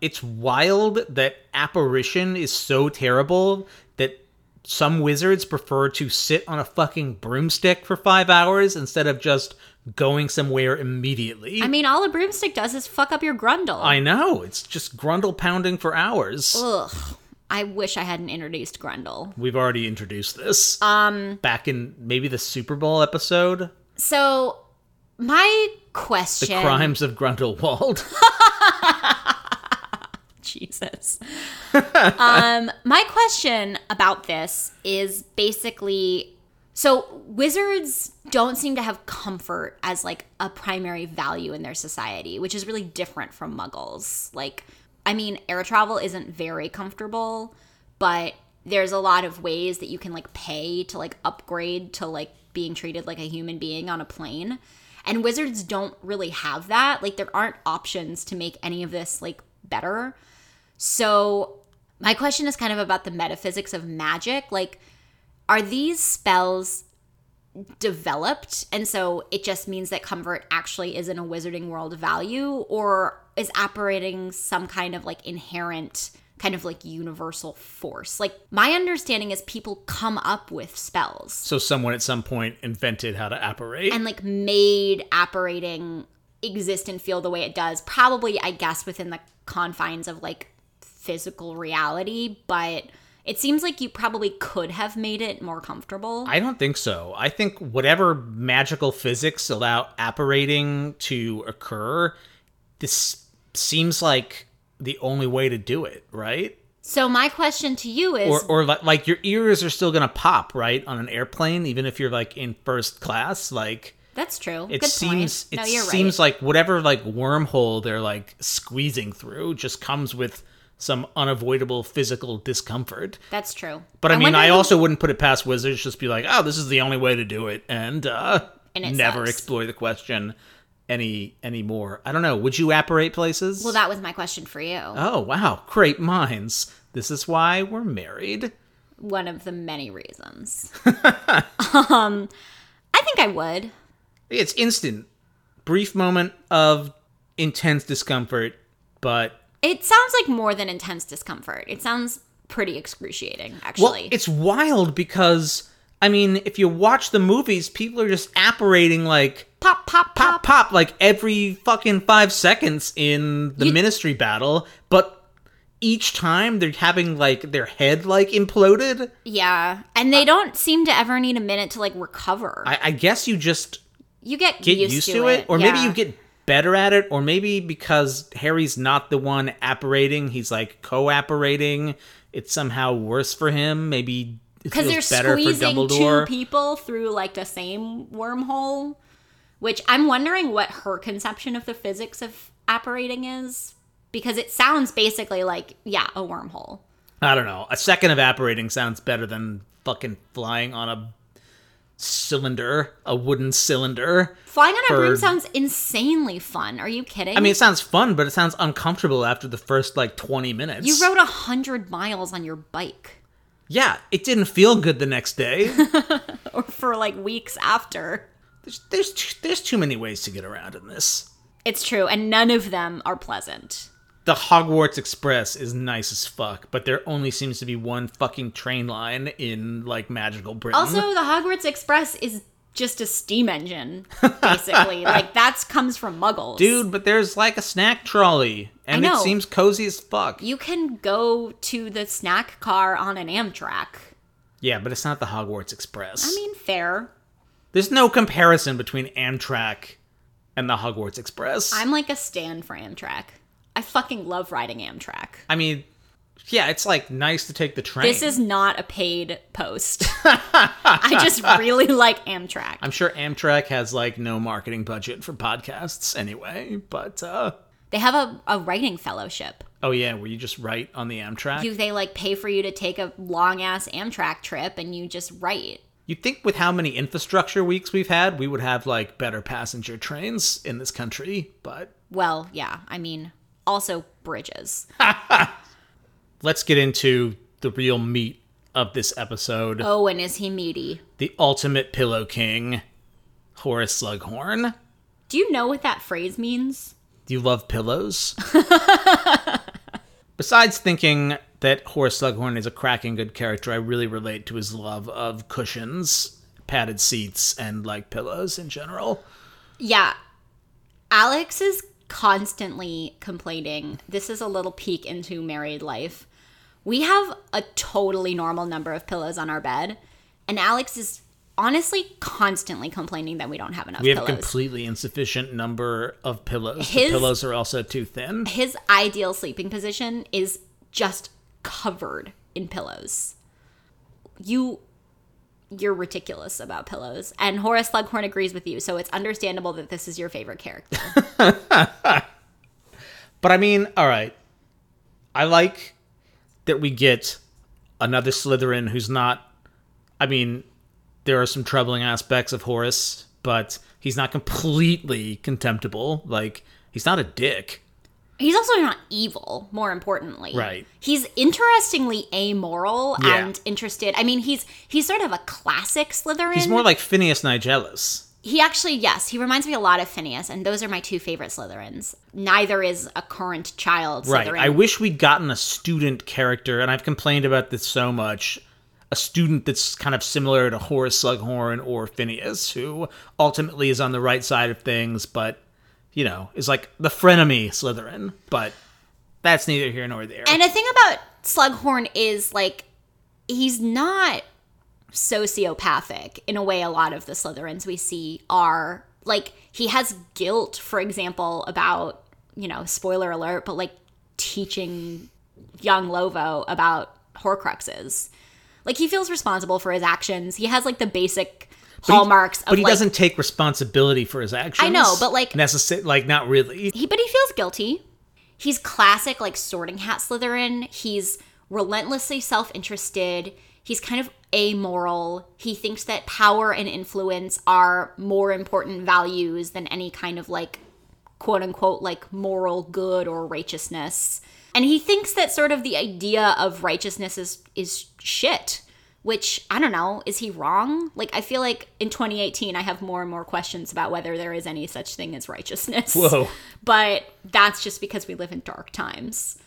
[SPEAKER 1] It's wild that apparition is so terrible that some wizards prefer to sit on a fucking broomstick for five hours instead of just going somewhere immediately.
[SPEAKER 3] I mean, all a broomstick does is fuck up your grundle.
[SPEAKER 1] I know. It's just grundle pounding for hours.
[SPEAKER 3] Ugh. I wish I hadn't introduced Grundle.
[SPEAKER 1] We've already introduced this. Um back in maybe the Super Bowl episode.
[SPEAKER 3] So my question
[SPEAKER 1] The Crimes of Grundlewald. <laughs>
[SPEAKER 3] Jesus. um, my question about this is basically so wizards don't seem to have comfort as like a primary value in their society, which is really different from muggles. Like, I mean, air travel isn't very comfortable, but there's a lot of ways that you can like pay to like upgrade to like being treated like a human being on a plane. And wizards don't really have that. Like, there aren't options to make any of this like better. So, my question is kind of about the metaphysics of magic. Like, are these spells developed and so it just means that comfort actually is in a wizarding world value or is operating some kind of like inherent kind of like universal force like my understanding is people come up with spells
[SPEAKER 1] so someone at some point invented how to apparate.
[SPEAKER 3] and like made apparating exist and feel the way it does probably i guess within the confines of like physical reality but it seems like you probably could have made it more comfortable
[SPEAKER 1] I don't think so. I think whatever magical physics allow apparating to occur, this seems like the only way to do it, right?
[SPEAKER 3] so my question to you is
[SPEAKER 1] Or, or li- like your ears are still gonna pop, right, on an airplane, even if you're like in first class. Like
[SPEAKER 3] that's true
[SPEAKER 1] it
[SPEAKER 3] Good
[SPEAKER 1] seems,
[SPEAKER 3] point.
[SPEAKER 1] it
[SPEAKER 3] no
[SPEAKER 1] seems
[SPEAKER 3] right
[SPEAKER 1] like whatever like wormhole they're like squeezing through just comes with some unavoidable physical discomfort.
[SPEAKER 3] that's true
[SPEAKER 1] But I, mean,
[SPEAKER 3] wonder
[SPEAKER 1] I also wouldn't put it past wizards just be like, oh, this is the only way to do it, and uh,
[SPEAKER 3] And
[SPEAKER 1] never explore the question any anymore. I don't know. Would you apparate places?
[SPEAKER 3] well that was my question for you
[SPEAKER 1] oh wow, great minds. This is why we're married.
[SPEAKER 3] one of the many reasons <laughs> um i think i would
[SPEAKER 1] It's instant, brief moment of intense discomfort, but
[SPEAKER 3] It sounds like more than intense discomfort. It sounds pretty excruciating, actually.
[SPEAKER 1] well, it's wild because I mean, if you watch the movies, people are just apparating like
[SPEAKER 3] pop, pop,
[SPEAKER 1] pop
[SPEAKER 3] pop.
[SPEAKER 1] pop like every fucking five seconds in the
[SPEAKER 3] You-
[SPEAKER 1] ministry battle but each time they're having like their head like imploded
[SPEAKER 3] Yeah, and they don't seem to ever need a minute to like recover.
[SPEAKER 1] i, I guess you just
[SPEAKER 3] you get,
[SPEAKER 1] get
[SPEAKER 3] used, to, it,
[SPEAKER 1] or maybe you get better at it or maybe because harry's not the one apparating he's like co-apparating it's somehow worse for him maybe
[SPEAKER 3] because they're
[SPEAKER 1] better for
[SPEAKER 3] squeezing two people through like the same wormhole. Which I'm wondering what her conception of the physics of apparating is, because it sounds basically like yeah, a wormhole.
[SPEAKER 1] I don't know. A second of apparating sounds better than fucking flying on a cylinder, a wooden cylinder.
[SPEAKER 3] Flying on a broom sounds insanely fun. Are you kidding?
[SPEAKER 1] I mean, it sounds fun, but it sounds uncomfortable after the first like 20 minutes.
[SPEAKER 3] you rode a hundred miles on your bike.
[SPEAKER 1] Yeah, it didn't feel good the next day. <laughs>
[SPEAKER 3] or for like weeks after.
[SPEAKER 1] There's, there's, too, there's too many ways to get around in this.
[SPEAKER 3] It's true, and none of them are pleasant.
[SPEAKER 1] The Hogwarts Express is nice as fuck, but there only seems to be one fucking train line in like magical Britain.
[SPEAKER 3] Also, the Hogwarts Express is just a steam engine, basically. <laughs> like that's comes from Muggles,
[SPEAKER 1] Dude, but there's like a snack trolley, and it seems cozy as fuck.
[SPEAKER 3] You can go to the snack car on an Amtrak.
[SPEAKER 1] yeah, but it's not the Hogwarts Express.
[SPEAKER 3] I mean, fair.
[SPEAKER 1] There's no comparison between Amtrak and the Hogwarts Express.
[SPEAKER 3] I'm like a stand for Amtrak. I fucking love riding Amtrak.
[SPEAKER 1] I mean, yeah, it's like nice to take the train.
[SPEAKER 3] This is not a paid post. <laughs> I just really like Amtrak.
[SPEAKER 1] I'm sure Amtrak has like no marketing budget for podcasts anyway, but uh
[SPEAKER 3] They have a, a writing fellowship.
[SPEAKER 1] oh yeah, where you just write on the Amtrak.
[SPEAKER 3] You, they like pay for you to take a long ass Amtrak trip and you just write.
[SPEAKER 1] You'd think with how many infrastructure weeks we've had, we would have like better passenger trains in this country, but
[SPEAKER 3] Well, yeah, I mean, also bridges. <laughs>
[SPEAKER 1] let's get into the real meat of this episode.
[SPEAKER 3] Oh, and is he meaty?
[SPEAKER 1] The ultimate pillow king, Horace Slughorn.
[SPEAKER 3] Do you know what that phrase means?
[SPEAKER 1] Do you love pillows? <laughs> Besides thinking that Horace Slughorn is a cracking good character, I really relate to his love of cushions, padded seats, and like pillows in general.
[SPEAKER 3] Yeah. Alex is constantly complaining. This is a little peek into married life. We have a totally normal number of pillows on our bed, and Alex is honestly constantly complaining that we don't have enough
[SPEAKER 1] We have a
[SPEAKER 3] pillows.
[SPEAKER 1] completely insufficient number of pillows.
[SPEAKER 3] His-
[SPEAKER 1] the pillows are also too thin.
[SPEAKER 3] His ideal sleeping position is just covered in pillows. You you're ridiculous about pillows. And Horace Slughorn agrees with you, so it's understandable that this is your favorite character. <laughs>
[SPEAKER 1] But I mean, all right. I like that we get another Slytherin who's not. I mean, there are some troubling aspects of Horace, but he's not completely contemptible. Like, he's not a dick.
[SPEAKER 3] He's also not evil, more importantly.
[SPEAKER 1] Right.
[SPEAKER 3] He's interestingly amoral
[SPEAKER 1] Yeah.
[SPEAKER 3] and interested. I mean, he's he's sort of a classic Slytherin.
[SPEAKER 1] He's more like Phineas Nigellus.
[SPEAKER 3] He actually, yes, he reminds me a lot of Phineas, and those are my two favorite Slytherins. Neither is a current child
[SPEAKER 1] Right. I wish we'd gotten a student character, and I've complained about this so much. A student that's kind of similar to Horace Slughorn or Phineas, who ultimately is on the right side of things, but, you know, is like the frenemy Slytherin. But that's neither here nor there.
[SPEAKER 3] And the thing about Slughorn is like he's not sociopathic in a way a lot of the Slytherins we see are. Like he has guilt, for example, about, you know, spoiler alert, but like teaching young Lovo about Horcruxes. Like he feels responsible for his actions. He has like the basic hallmarks
[SPEAKER 1] but
[SPEAKER 3] of
[SPEAKER 1] he
[SPEAKER 3] like
[SPEAKER 1] doesn't take responsibility for his actions.
[SPEAKER 3] I know, but, like-
[SPEAKER 1] necessary, like not really.
[SPEAKER 3] he but he feels guilty. He's classic like sorting hat Slytherin. He's relentlessly self-interested. He's kind of amoral. He thinks that power and influence are more important values than any kind of like quote unquote like moral good or righteousness. And he thinks that sort of the idea of righteousness is is shit. Which I don't know, is he wrong? Like I feel like in 2018 I have more and more questions about whether there is any such thing as righteousness.
[SPEAKER 1] Whoa. <laughs>
[SPEAKER 3] But that's just because we live in dark times.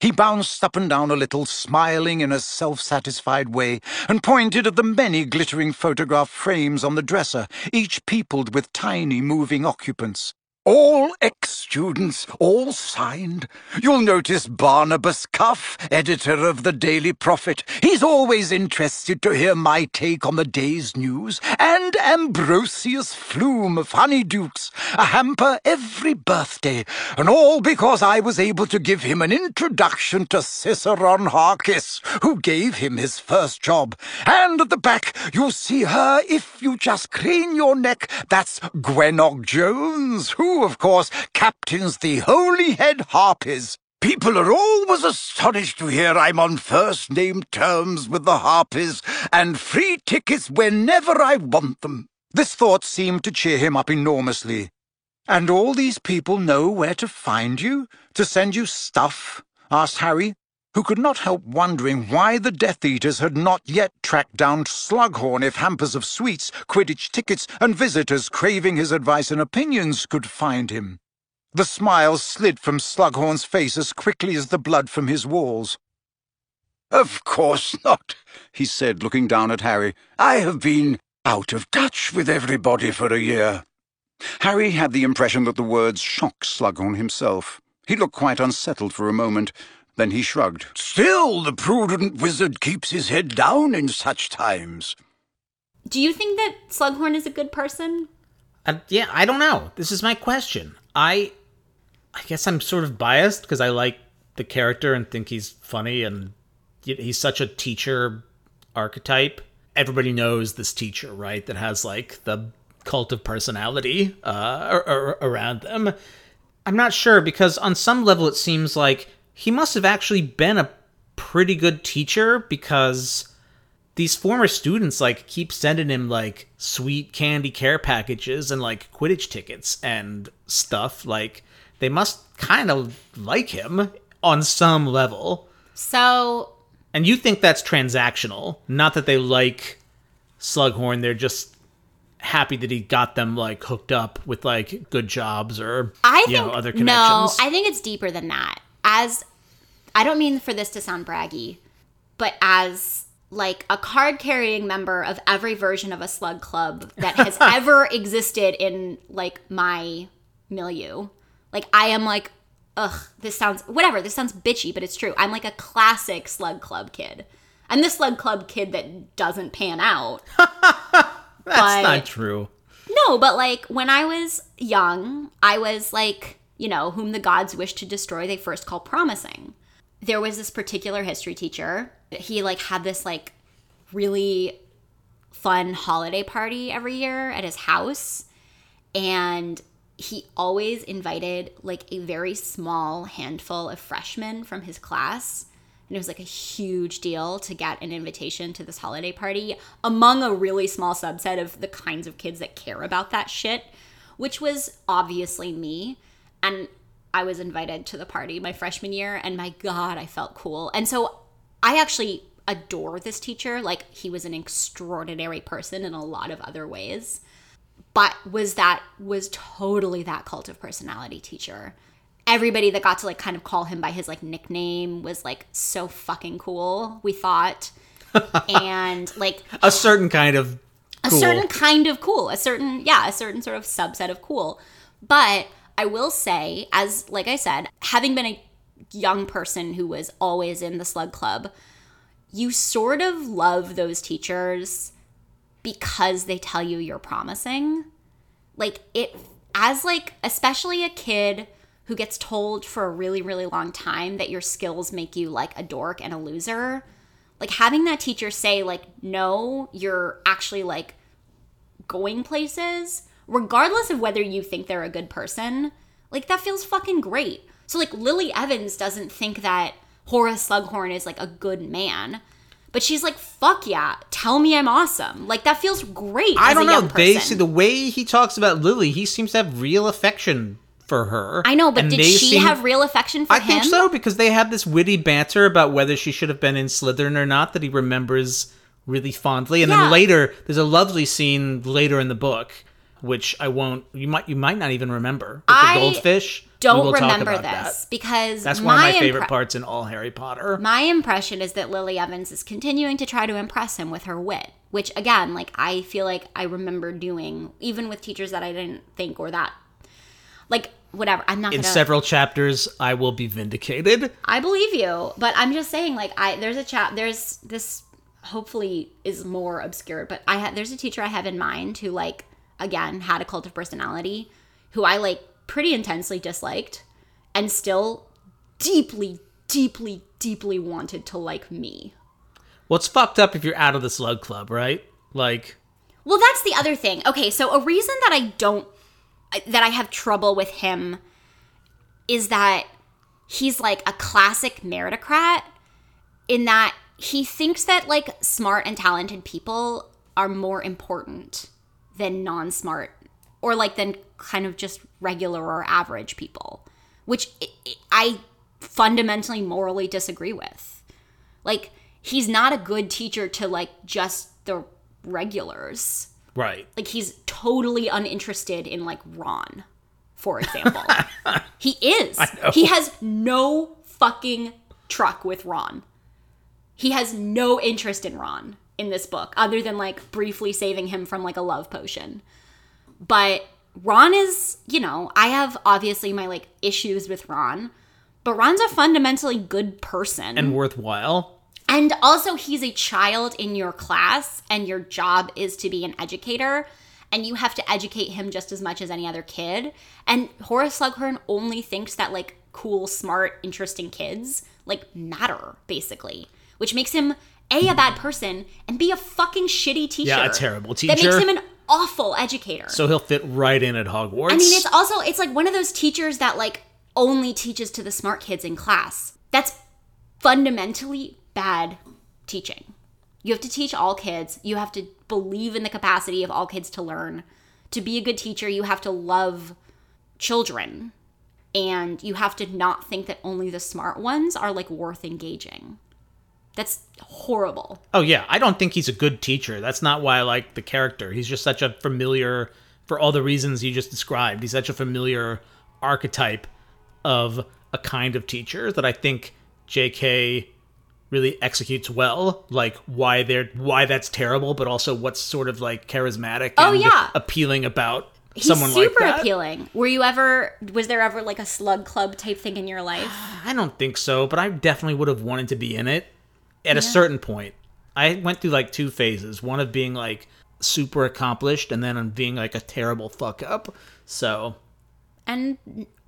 [SPEAKER 2] He bounced up and down a little, smiling in a self satisfied way, and pointed at the many glittering photograph frames on the dresser, each peopled with tiny moving occupants. All ex students, all signed. You'll notice Barnabas Cuff, editor of the Daily Prophet. He's always interested to hear my take on the day's news. And Ambrosius Flume of Honeydukes, a hamper every birthday. And all because I was able to give him an introduction to Ciceron Harkiss, who gave him his first job. And at the back, you'll see her if you just crane your neck. That's Gwenog Jones, who, of course, captains the Holyhead Harpies. People are always astonished to hear I'm on first name terms with the Harpies and free tickets whenever I want them. This thought seemed to cheer him up enormously. And all these people know where to find you? To send you stuff? asked Harry, who could not help wondering why the Death Eaters had not yet tracked down Slughorn if hampers of sweets, Quidditch tickets, and visitors craving his advice and opinions could find him. The smile slid from Slughorn's face as quickly as the blood from his walls. Of course not, he said, looking down at Harry. I have been out of touch with everybody for a year. Harry had the impression that the words shocked Slughorn himself. He looked quite unsettled for a moment. Then he shrugged. Still, the prudent wizard keeps his head down in such times.
[SPEAKER 3] Do you think that Slughorn is a good person?
[SPEAKER 1] Uh, yeah, I don't know. This is my question. I, I guess I'm sort of biased because I like the character and think he's funny and he's such a teacher archetype. Everybody knows this teacher, right? That has like the cult of personality uh, ar- ar- around them. I'm not sure because on some level it seems like he must have actually been a pretty good teacher because these former students like keep sending him like sweet candy care packages and like Quidditch tickets and stuff. Like they must kind of like him on some level.
[SPEAKER 3] So
[SPEAKER 1] And you think that's transactional, not that they like Slughorn. They're just happy that he got them like hooked up with like good jobs or
[SPEAKER 3] I
[SPEAKER 1] you
[SPEAKER 3] think
[SPEAKER 1] know other connections no.
[SPEAKER 3] I think it's deeper than that. As I don't mean for this to sound braggy, but as like a card carrying member of every version of a slug club that has <laughs> ever existed in like my milieu. Like I am like, ugh, this sounds whatever, this sounds bitchy, but it's true. I'm like a classic slug club kid. I'm the slug club kid that doesn't pan out. <laughs>
[SPEAKER 1] that's
[SPEAKER 3] but-
[SPEAKER 1] not true.
[SPEAKER 3] No, but like when I was young, I was like, you know, whom the gods wish to destroy, they first call promising. There was this particular history teacher. He like had this like really fun holiday party every year at his house. And he always invited like a very small handful of freshmen from his class. And it was like a huge deal to get an invitation to this holiday party among a really small subset of the kinds of kids that care about that shit, which was obviously me. And I was invited to the party my freshman year, and my God, I felt cool. And so I actually adore this teacher. Like, he was an extraordinary person in a lot of other ways. But was that was totally that cult of personality teacher. Everybody that got to like kind of call him by his like nickname was like so fucking cool we thought. <laughs> And like
[SPEAKER 1] A certain kind of
[SPEAKER 3] a certain kind of cool. A certain yeah a certain sort of subset of cool. But i will say as like i said having been a young person who was always in the slug club you sort of love those teachers because they tell you you're promising. Like it as like especially a kid who gets told for a really really long time that your skills make you like a dork and a loser like having that teacher say like no you're actually like going places regardless of whether you think they're a good person like that feels fucking great so like lily evans doesn't think that horace slughorn is like a good man but she's like fuck yeah tell me i'm awesome like that feels great
[SPEAKER 1] I don't know. They see the way he talks about Lily. He seems to have real affection for her.
[SPEAKER 3] i know but
[SPEAKER 1] and
[SPEAKER 3] did she
[SPEAKER 1] seem-
[SPEAKER 3] have real affection for
[SPEAKER 1] I
[SPEAKER 3] him I
[SPEAKER 1] think so because they have this witty banter about whether she should have been in Slytherin or not that he remembers really fondly. And
[SPEAKER 3] Yeah.
[SPEAKER 1] then later, there's a lovely scene later in the book, which I won't. You might you might not even remember. With
[SPEAKER 3] I
[SPEAKER 1] the goldfish.
[SPEAKER 3] Don't remember this
[SPEAKER 1] that.
[SPEAKER 3] because
[SPEAKER 1] That's one of my favorite parts in all Harry Potter.
[SPEAKER 3] My impression is that Lily Evans is continuing to try to impress him with her wit, which again, like I feel like I remember doing even with teachers that I didn't think were that like whatever. I'm not
[SPEAKER 1] in
[SPEAKER 3] gonna
[SPEAKER 1] several chapters, I will be vindicated.
[SPEAKER 3] I believe you, but I'm just saying like I there's a chat there's this hopefully is more obscure, but I had there's a teacher I have in mind who like again had a cult of personality who I like pretty intensely disliked and still deeply deeply deeply wanted to like me.
[SPEAKER 1] What's fucked up if you're out of the Slug Club, right? Like,
[SPEAKER 3] Well, that's the other thing. Okay, so a reason that I don't that I have trouble with him is that he's like a classic meritocrat in that he thinks that like smart and talented people are more important than non-smart or like than kind of just regular or average people, which i- fundamentally morally disagree with. Like he's not a good teacher to like just the regulars.
[SPEAKER 1] right.
[SPEAKER 3] Like he's totally uninterested in like Ron, for example. <laughs> he is. He has no fucking truck with Ron. He has no interest in Ron in this book, other than like briefly saving him from like a love potion. But Ron is, you know, I have obviously my like issues with Ron, but Ron's a fundamentally good person.
[SPEAKER 1] And worthwhile.
[SPEAKER 3] And also, he's a child in your class, and your job is to be an educator, and you have to educate him just as much as any other kid. And Horace Slughorn only thinks that, like, cool, smart, interesting kids, like, matter, basically, which makes him A, a bad person, and B, a fucking shitty teacher.
[SPEAKER 1] Yeah, a terrible teacher.
[SPEAKER 3] That makes him an awful educator.
[SPEAKER 1] So he'll fit right in at Hogwarts.
[SPEAKER 3] I mean, it's also it's like one of those teachers that like only teaches to the smart kids in class. That's fundamentally bad teaching. You have to teach all kids. You have to believe in the capacity of all kids to learn. To be a good teacher, you have to love children. And you have to not think that only the smart ones are like worth engaging. That's horrible.
[SPEAKER 1] Oh yeah, I don't think he's a good teacher. That's not why I like the character. He's just such a familiar for all the reasons you just described. He's such a familiar archetype of a kind of teacher that I think JK really executes well like why they're why that's terrible but also what's sort of like charismatic
[SPEAKER 3] Oh,
[SPEAKER 1] and
[SPEAKER 3] yeah.
[SPEAKER 1] appealing about
[SPEAKER 3] He's
[SPEAKER 1] someone like
[SPEAKER 3] super
[SPEAKER 1] that.
[SPEAKER 3] appealing. Were you ever was there ever like a slug club type thing in your life?
[SPEAKER 1] I don't think so, but I definitely would have wanted to be in it at a certain point. I went through like two phases, one of being like super accomplished and then on being like a terrible fuck up. So,
[SPEAKER 3] And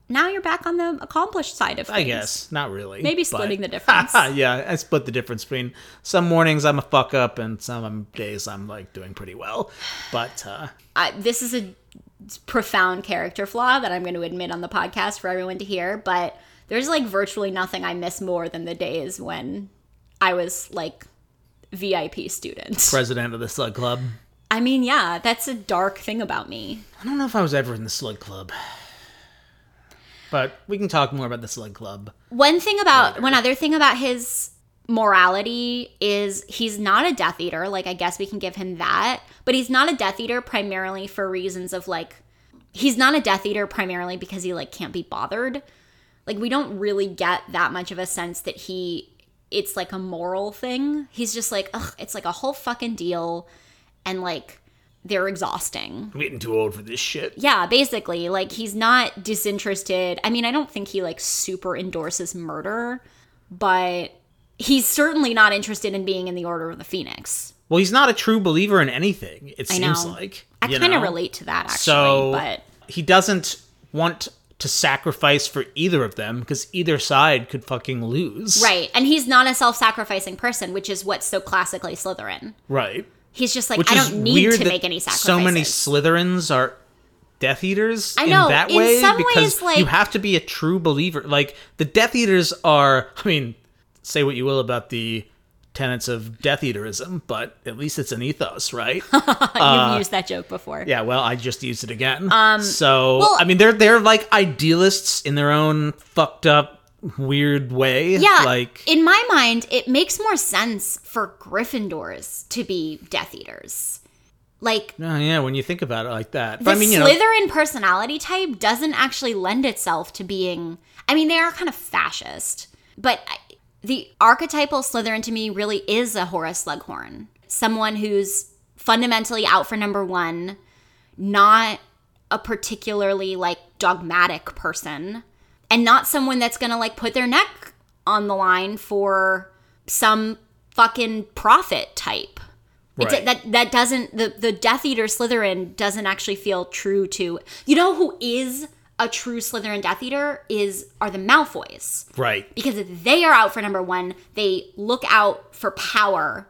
[SPEAKER 3] now you're back on the accomplished side of things.
[SPEAKER 1] I guess not really.
[SPEAKER 3] Maybe
[SPEAKER 1] but-
[SPEAKER 3] splitting the <laughs> difference.
[SPEAKER 1] yeah, I split the difference between some mornings I'm a fuck up and some days I'm like doing pretty well. But uh
[SPEAKER 3] I, this is a profound character flaw that I'm going to admit on the podcast for everyone to hear, but there's like virtually nothing I miss more than the days when I was like VIP student.
[SPEAKER 1] president of the Slug Club.
[SPEAKER 3] I mean, yeah, that's a dark thing about me.
[SPEAKER 1] I don't know if I was ever in the Slug Club. But we can talk more about the Slug Club.
[SPEAKER 3] One thing about one other thing about his morality is he's not a Death Eater. Like I guess we can give him that, but he's not a Death Eater primarily for reasons of like he's not a Death Eater primarily because he like can't be bothered. Like we don't really get that much of a sense that he it's like a moral thing. He's just like, ugh, it's like a whole fucking deal, and like they're exhausting.
[SPEAKER 1] I'm getting too old for this shit.
[SPEAKER 3] Yeah, basically, like he's not disinterested. I mean, I don't think he like super endorses murder, but he's certainly not interested in being in the Order of the Phoenix.
[SPEAKER 1] Well, he's not a true believer in anything. It seems like
[SPEAKER 3] I kind of relate to that actually,
[SPEAKER 1] So
[SPEAKER 3] but
[SPEAKER 1] he doesn't want to sacrifice for either of them because either side could fucking lose.
[SPEAKER 3] right. And he's not a self-sacrificing person, which is what's so classically Slytherin.
[SPEAKER 1] Right.
[SPEAKER 3] He's just like
[SPEAKER 1] Which
[SPEAKER 3] I don't need to make any sacrifices.
[SPEAKER 1] So many Slytherins are Death Eaters
[SPEAKER 3] I know,
[SPEAKER 1] in that
[SPEAKER 3] in
[SPEAKER 1] way
[SPEAKER 3] some
[SPEAKER 1] because
[SPEAKER 3] ways, like-
[SPEAKER 1] you have to be a true believer. Like the Death Eaters are. I mean, say what you will about the tenets of Death Eaterism, but at least it's an ethos, right? <laughs>
[SPEAKER 3] You've used that joke before.
[SPEAKER 1] Yeah, well, I just used it again. Um, so
[SPEAKER 3] well-
[SPEAKER 1] I mean, they're they're like idealists in their own fucked up, weird way.
[SPEAKER 3] Yeah,
[SPEAKER 1] like
[SPEAKER 3] in my mind, it makes more sense for Gryffindors to be Death Eaters. Like
[SPEAKER 1] oh, yeah, when you think about it like that.
[SPEAKER 3] the
[SPEAKER 1] But I mean, you know,
[SPEAKER 3] Slytherin personality type doesn't actually lend itself to being. I mean, they are kind of fascist, but I- the archetypal Slytherin to me really is a Horace Slughorn, someone who's fundamentally out for number one, not a particularly like dogmatic person, and not someone that's gonna like put their neck on the line for some fucking profit type. It d- that that doesn't the the Death Eater Slytherin doesn't actually feel true to you know who is a true Slytherin Death Eater is are the Malfoys
[SPEAKER 1] right.
[SPEAKER 3] because they are out for number one. They look out for power,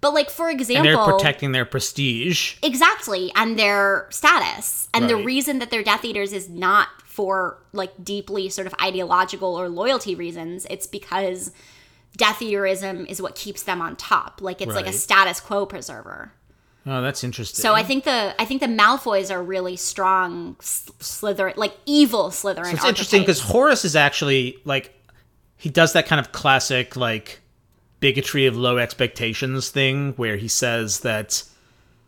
[SPEAKER 3] but like for
[SPEAKER 1] And
[SPEAKER 3] example,
[SPEAKER 1] they're protecting their prestige.
[SPEAKER 3] exactly and their status and the reason that they're Death Eaters is not for like deeply sort of ideological or loyalty reasons. It's because Death Eaterism is what keeps them on top. Like it's like a status quo preserver.
[SPEAKER 1] Oh, that's interesting.
[SPEAKER 3] So I think the I think the Malfoys are really strong Slytherin, like evil Slytherin.
[SPEAKER 1] It's interesting because. Horace is actually like he does that kind of classic like bigotry of low expectations thing where he says that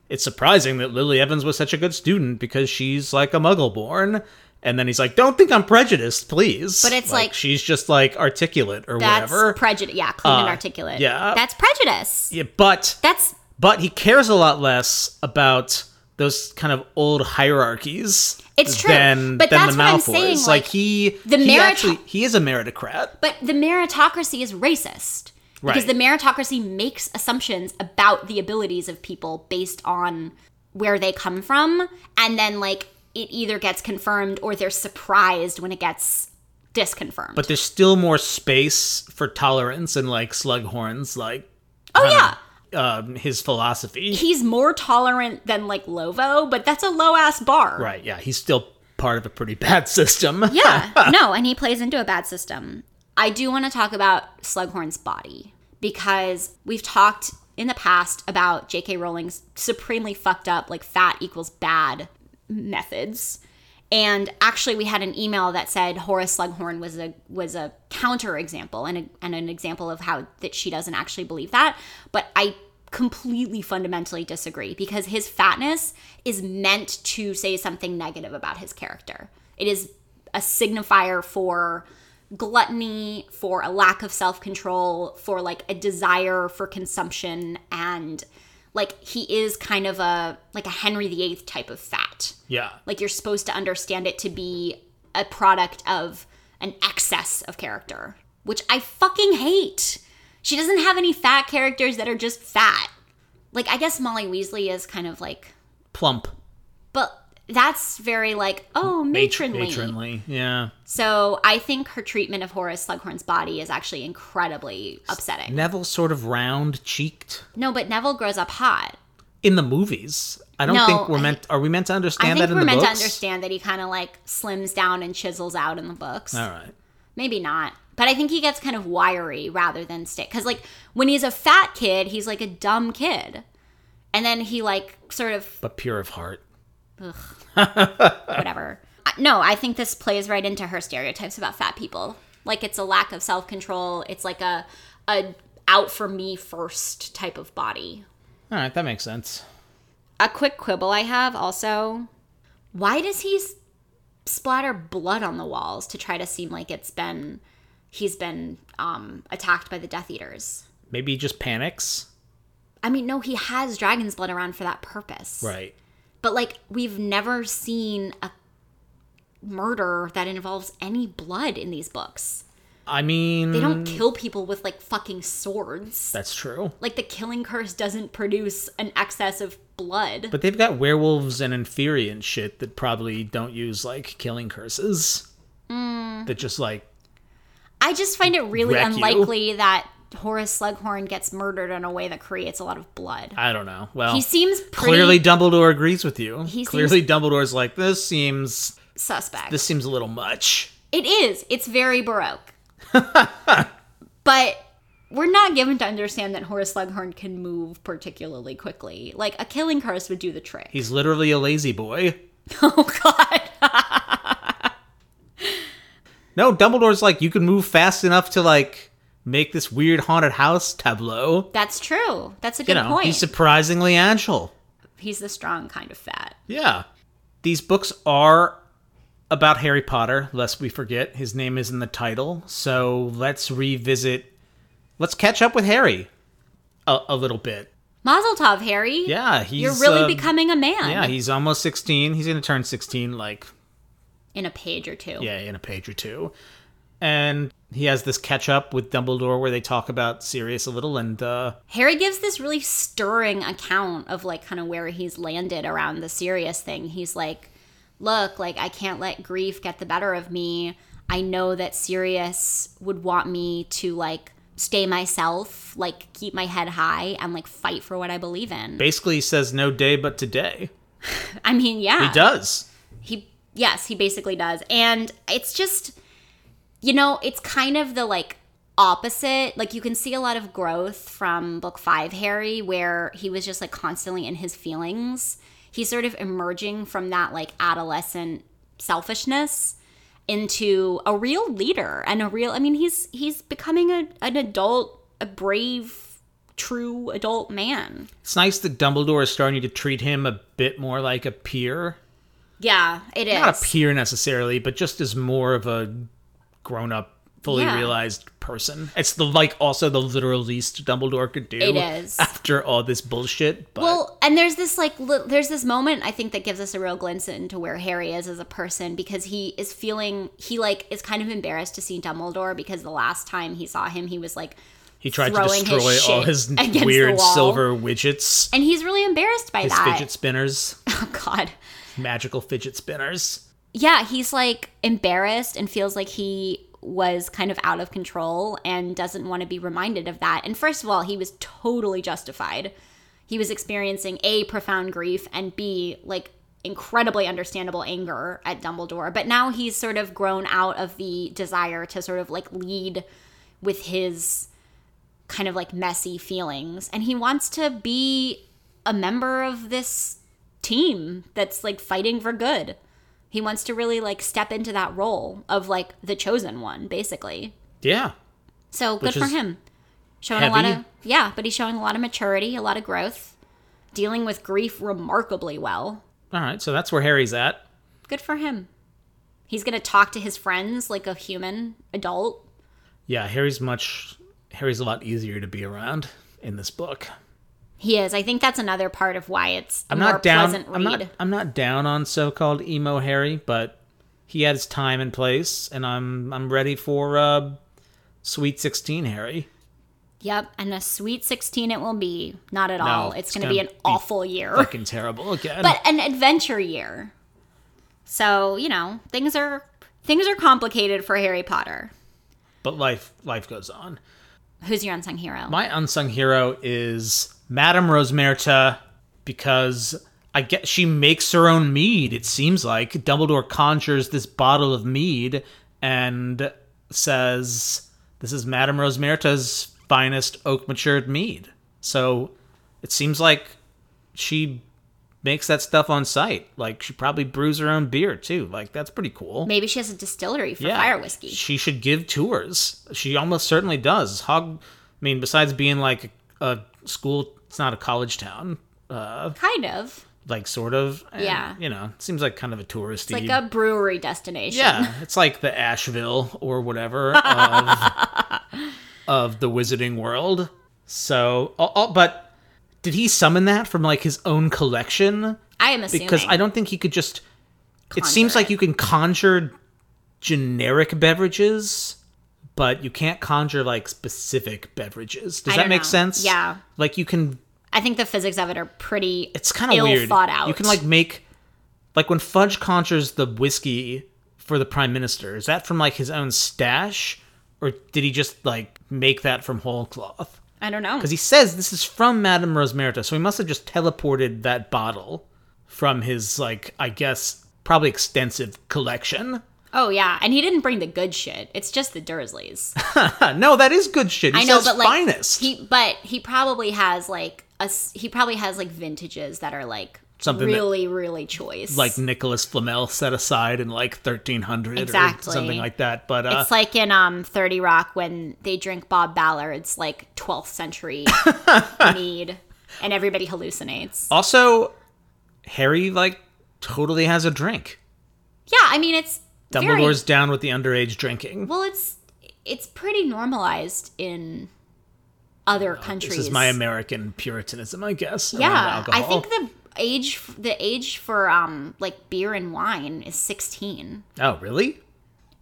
[SPEAKER 1] it's surprising that Lily Evans was such a good student because she's like a muggle born. And then he's like, "Don't think I'm prejudiced, please."
[SPEAKER 3] But it's like-
[SPEAKER 1] she's just like articulate or
[SPEAKER 3] that's
[SPEAKER 1] whatever.
[SPEAKER 3] prejudice. Yeah, clean and
[SPEAKER 1] Uh,
[SPEAKER 3] articulate.
[SPEAKER 1] yeah.
[SPEAKER 3] that's prejudice.
[SPEAKER 1] yeah, but
[SPEAKER 3] That's
[SPEAKER 1] but he cares a lot less about those kind of old hierarchies.
[SPEAKER 3] It's true,
[SPEAKER 1] Than,
[SPEAKER 3] but
[SPEAKER 1] than
[SPEAKER 3] that's
[SPEAKER 1] the
[SPEAKER 3] what I'm saying,
[SPEAKER 1] Like,
[SPEAKER 3] like,
[SPEAKER 1] he,
[SPEAKER 3] the
[SPEAKER 1] he actually he is a meritocrat.
[SPEAKER 3] But the meritocracy is racist. Because
[SPEAKER 1] Right.
[SPEAKER 3] the meritocracy makes assumptions about the abilities of people based on where they come from. And then, like, it either gets confirmed or they're surprised when it gets disconfirmed.
[SPEAKER 1] But there's still more space for tolerance and like Slughorn's like
[SPEAKER 3] oh, yeah.
[SPEAKER 1] Um, his philosophy.
[SPEAKER 3] He's more tolerant than, like, Lovo, but that's a low ass bar.
[SPEAKER 1] right? Yeah, he's still part of a pretty <laughs> bad system.
[SPEAKER 3] Yeah, <laughs> no, and he plays into a bad system. I do want to talk about Slughorn's body because we've talked in the past about J.K. Rowling's supremely fucked up, like fat equals bad methods. And actually, we had an email that said Horace Slughorn was a was a counter example and, a, and an example of how that she doesn't actually believe that. But I completely fundamentally disagree because his fatness is meant to say something negative about his character. It is a signifier for gluttony, for a lack of self control, for like a desire for consumption, and like he is kind of a like a Henry VIII type of fat.
[SPEAKER 1] Yeah.
[SPEAKER 3] Like you're supposed to understand it to be a product of an excess of character, which I fucking hate. She doesn't have any fat characters that are just fat. Like I guess Molly Weasley is kind of like,
[SPEAKER 1] Plump.
[SPEAKER 3] but that's very like oh matronly.
[SPEAKER 1] Matronly. Yeah.
[SPEAKER 3] So I think her treatment of Horace Slughorn's body is actually incredibly upsetting.
[SPEAKER 1] Neville's sort of round cheeked
[SPEAKER 3] No, but Neville grows up hot.
[SPEAKER 1] in the movies. I don't
[SPEAKER 3] No,
[SPEAKER 1] think we're
[SPEAKER 3] I-
[SPEAKER 1] meant. Are we meant to
[SPEAKER 3] I
[SPEAKER 1] understand
[SPEAKER 3] think
[SPEAKER 1] that in
[SPEAKER 3] we're
[SPEAKER 1] the
[SPEAKER 3] meant
[SPEAKER 1] books?
[SPEAKER 3] to understand that he kind of like slims down and chisels out in the books.
[SPEAKER 1] All right.
[SPEAKER 3] Maybe not. But I think he gets kind of wiry rather than stick. Because, like, when he's a fat kid, he's like a dumb kid. And then he, like, sort of
[SPEAKER 1] But pure of heart. <laughs>
[SPEAKER 3] whatever. Uh, No, I think this plays right into her stereotypes about fat people. Like, it's a lack of self control. It's like a, a out for me first type of body.
[SPEAKER 1] All right, that makes sense.
[SPEAKER 3] A quick quibble I have also why does he splatter blood on the walls to try to seem like it's been he's been um attacked by the death eaters
[SPEAKER 1] Maybe he just panics.
[SPEAKER 3] i mean no he has dragon's blood around for that purpose
[SPEAKER 1] Right.
[SPEAKER 3] But like we've never seen a murder that involves any blood in these books
[SPEAKER 1] I mean,
[SPEAKER 3] they don't kill people with like fucking swords
[SPEAKER 1] that's true.
[SPEAKER 3] like the killing curse doesn't produce an excess of blood
[SPEAKER 1] But they've got werewolves and inferi and shit that probably don't use like killing curses.
[SPEAKER 3] Mm.
[SPEAKER 1] That just like
[SPEAKER 3] I just find it really
[SPEAKER 1] Wreck you.
[SPEAKER 3] unlikely that Horace Slughorn gets murdered in a way that creates a lot of blood.
[SPEAKER 1] I don't know. Well,
[SPEAKER 3] He seems pretty
[SPEAKER 1] clearly Dumbledore agrees with you.
[SPEAKER 3] He
[SPEAKER 1] clearly Dumbledore's like this seems
[SPEAKER 3] suspect.
[SPEAKER 1] this seems a little much.
[SPEAKER 3] it is. It's very baroque. <laughs> but we're not given to understand that Horace Slughorn can move particularly quickly. Like a killing curse would do the trick.
[SPEAKER 1] He's literally a La-Z-Boy. <laughs>
[SPEAKER 3] oh god. <laughs>
[SPEAKER 1] No, Dumbledore's like you can move fast enough to like make this weird haunted house tableau.
[SPEAKER 3] That's true. That's a
[SPEAKER 1] You
[SPEAKER 3] good
[SPEAKER 1] know,
[SPEAKER 3] point.
[SPEAKER 1] he's surprisingly agile.
[SPEAKER 3] he's the strong kind of fat.
[SPEAKER 1] Yeah. These books are about Harry Potter, lest we forget. His name is in the title. So let's revisit. Let's catch up with Harry a, a little bit.
[SPEAKER 3] Mazel tov, Harry.
[SPEAKER 1] Yeah, he's.
[SPEAKER 3] You're really
[SPEAKER 1] uh,
[SPEAKER 3] becoming a man.
[SPEAKER 1] Yeah, he's almost 16. He's going to turn 16, like,
[SPEAKER 3] in a page or two.
[SPEAKER 1] yeah, in a page or two. And he has this catch up with Dumbledore where they talk about Sirius a little. And, uh,
[SPEAKER 3] Harry gives this really stirring account of like kind of where he's landed around the Sirius thing. He's like, "Look, like I can't let grief get the better of me. I know that Sirius would want me to like stay myself, like keep my head high and like fight for what I believe in."
[SPEAKER 1] basically he says no day but today. <laughs>
[SPEAKER 3] I mean, yeah.
[SPEAKER 1] He does.
[SPEAKER 3] He yes, he basically does. And it's just you know, it's kind of the like opposite. Like you can see a lot of growth from book 5 Harry where he was just like constantly in his feelings. He's sort of emerging from that like adolescent selfishness into a real leader and a real I mean he's he's becoming a an adult, a brave, true adult man.
[SPEAKER 1] It's nice that Dumbledore is starting to treat him a bit more like a peer.
[SPEAKER 3] Yeah, it is.
[SPEAKER 1] Not a peer necessarily, but just as more of a grown up, fully
[SPEAKER 3] Yeah.
[SPEAKER 1] realized person. It's the like also the literal least Dumbledore could do.
[SPEAKER 3] It is.
[SPEAKER 1] after all this bullshit. But
[SPEAKER 3] Well, and there's this like li- there's this moment I think that gives us a real glimpse into where Harry is as a person because he is feeling he like is kind of embarrassed to see Dumbledore because the last time he saw him he was like
[SPEAKER 1] he tried to
[SPEAKER 3] throwing his
[SPEAKER 1] destroy all his <laughs> weird silver widgets,
[SPEAKER 3] and he's really embarrassed by
[SPEAKER 1] his
[SPEAKER 3] that.
[SPEAKER 1] fidget spinners, <laughs>
[SPEAKER 3] Oh god.
[SPEAKER 1] magical fidget spinners.
[SPEAKER 3] Yeah, he's like embarrassed and feels like he was kind of out of control and doesn't want to be reminded of that. And first of all, he was totally justified. He was experiencing A, profound grief, and B, like incredibly understandable anger at Dumbledore. But now he's sort of grown out of the desire to sort of like lead with his kind of like messy feelings and he wants to be a member of this team that's like fighting for good. He wants to really like step into that role of like the chosen one, basically.
[SPEAKER 1] Yeah.
[SPEAKER 3] So good for him. Showing a lot of yeah, but he's showing a lot of maturity, a lot of growth, dealing with grief remarkably well.
[SPEAKER 1] All right. So that's where Harry's at.
[SPEAKER 3] Good for him. He's gonna talk to his friends like a human adult.
[SPEAKER 1] Yeah. Harry's much. Harry's a lot easier to be around in this book.
[SPEAKER 3] He is. I think that's another part of why it's
[SPEAKER 1] I'm
[SPEAKER 3] more
[SPEAKER 1] not down.
[SPEAKER 3] pleasant read.
[SPEAKER 1] I'm not. I'm not down on so-called emo Harry, but he had his time and place, and I'm I'm ready for uh, Sweet Sixteen Harry.
[SPEAKER 3] Yep, and a sweet 16 it will be. Not at all. It's,
[SPEAKER 1] it's
[SPEAKER 3] going to
[SPEAKER 1] gonna
[SPEAKER 3] be an
[SPEAKER 1] be
[SPEAKER 3] awful year.
[SPEAKER 1] Fucking terrible again.
[SPEAKER 3] but an adventure year. So, you know, things are things are complicated for Harry Potter.
[SPEAKER 1] but life life goes on.
[SPEAKER 3] Who's your unsung hero?
[SPEAKER 1] My unsung hero is Madame Rosmerta because I get she makes her own mead. It seems like Dumbledore conjures this bottle of mead and says, "This is Madame Rosmerta's finest oak matured mead." So it seems like she makes that stuff on site. Like she probably brews her own beer too. Like that's pretty cool.
[SPEAKER 3] Maybe she has a distillery for fire whiskey.
[SPEAKER 1] She should give tours. She almost certainly does. Hog, I mean, besides being like a school, it's not a college town, uh,
[SPEAKER 3] Kind of.
[SPEAKER 1] like sort of. and,
[SPEAKER 3] Yeah.
[SPEAKER 1] You know, it seems like kind of a touristy.
[SPEAKER 3] Like a brewery destination.
[SPEAKER 1] yeah, it's like the Asheville or whatever of, <laughs> of the wizarding world. So, but did he summon that from like his own collection?
[SPEAKER 3] I am assuming.
[SPEAKER 1] because I don't think he could just. it
[SPEAKER 3] Conjure
[SPEAKER 1] seems like
[SPEAKER 3] it.
[SPEAKER 1] you can conjure generic beverages, but you can't conjure like specific beverages. Does that make
[SPEAKER 3] know.
[SPEAKER 1] sense?
[SPEAKER 3] Yeah.
[SPEAKER 1] Like you can.
[SPEAKER 3] I think the physics of it are pretty
[SPEAKER 1] It's kind of weird.
[SPEAKER 3] thought out.
[SPEAKER 1] You can like make, like when Fudge conjures the whiskey for the prime minister. Is that from like his own stash, or did he just like make that from whole cloth?
[SPEAKER 3] I don't know.
[SPEAKER 1] Because he says this is from Madame Rosmerta, so he must have just teleported that bottle from his, like, I guess, probably extensive collection.
[SPEAKER 3] Oh yeah, and he didn't bring the good shit. It's just the Dursleys. <laughs>
[SPEAKER 1] No, that is good shit. He
[SPEAKER 3] I know, but like
[SPEAKER 1] finest.
[SPEAKER 3] he, but he probably has like a he probably has like vintages that are like
[SPEAKER 1] Something that-
[SPEAKER 3] really really choice.
[SPEAKER 1] like Nicholas Flamel set aside in like 1300
[SPEAKER 3] Exactly.
[SPEAKER 1] or something like that. But uh,
[SPEAKER 3] it's like in um 30 Rock when they drink Bob Ballard's like 12th century <laughs> mead, and everybody hallucinates.
[SPEAKER 1] also, Harry, like, totally has a drink.
[SPEAKER 3] Yeah, I mean it's very-
[SPEAKER 1] Dumbledore's down with the underage drinking.
[SPEAKER 3] well, it's it's pretty normalized in other countries.
[SPEAKER 1] This is my American puritanism, I guess.
[SPEAKER 3] Yeah, I think the age the age for um like beer and wine is 16.
[SPEAKER 1] Oh, really?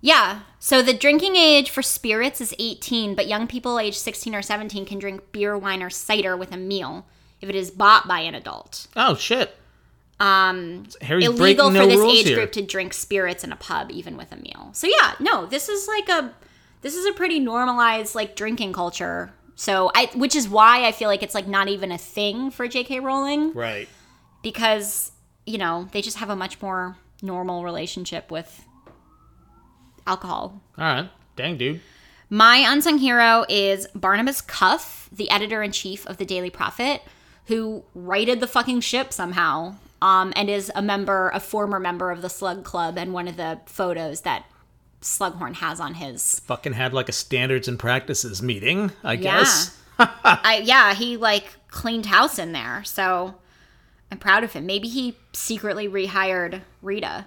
[SPEAKER 3] Yeah. So the drinking age for spirits is 18, but young people aged 16 or 17 can drink beer, wine, or cider with a meal if it is bought by an adult.
[SPEAKER 1] Oh, shit.
[SPEAKER 3] Um,
[SPEAKER 1] Harry's
[SPEAKER 3] illegal
[SPEAKER 1] no
[SPEAKER 3] for this age
[SPEAKER 1] here.
[SPEAKER 3] group to drink spirits in a pub, even with a meal. So yeah, no, this is like a this is a pretty normalized like drinking culture. So I, which is why I feel like it's like not even a thing for J.K. Rowling
[SPEAKER 1] Right.
[SPEAKER 3] because you know they just have a much more normal relationship with alcohol.
[SPEAKER 1] All right. Dang, dude.
[SPEAKER 3] My unsung hero is Barnabas Cuff, the editor in chief of the Daily Prophet, who righted the fucking ship somehow, um, and is a member, a former member of the Slug Club, and one of the photos that Slughorn has on his.
[SPEAKER 1] Fucking had like a standards and practices meeting, I
[SPEAKER 3] Yeah,
[SPEAKER 1] guess. <laughs>
[SPEAKER 3] I, yeah, he like cleaned house in there, so I'm proud of him. Maybe he secretly rehired Rita,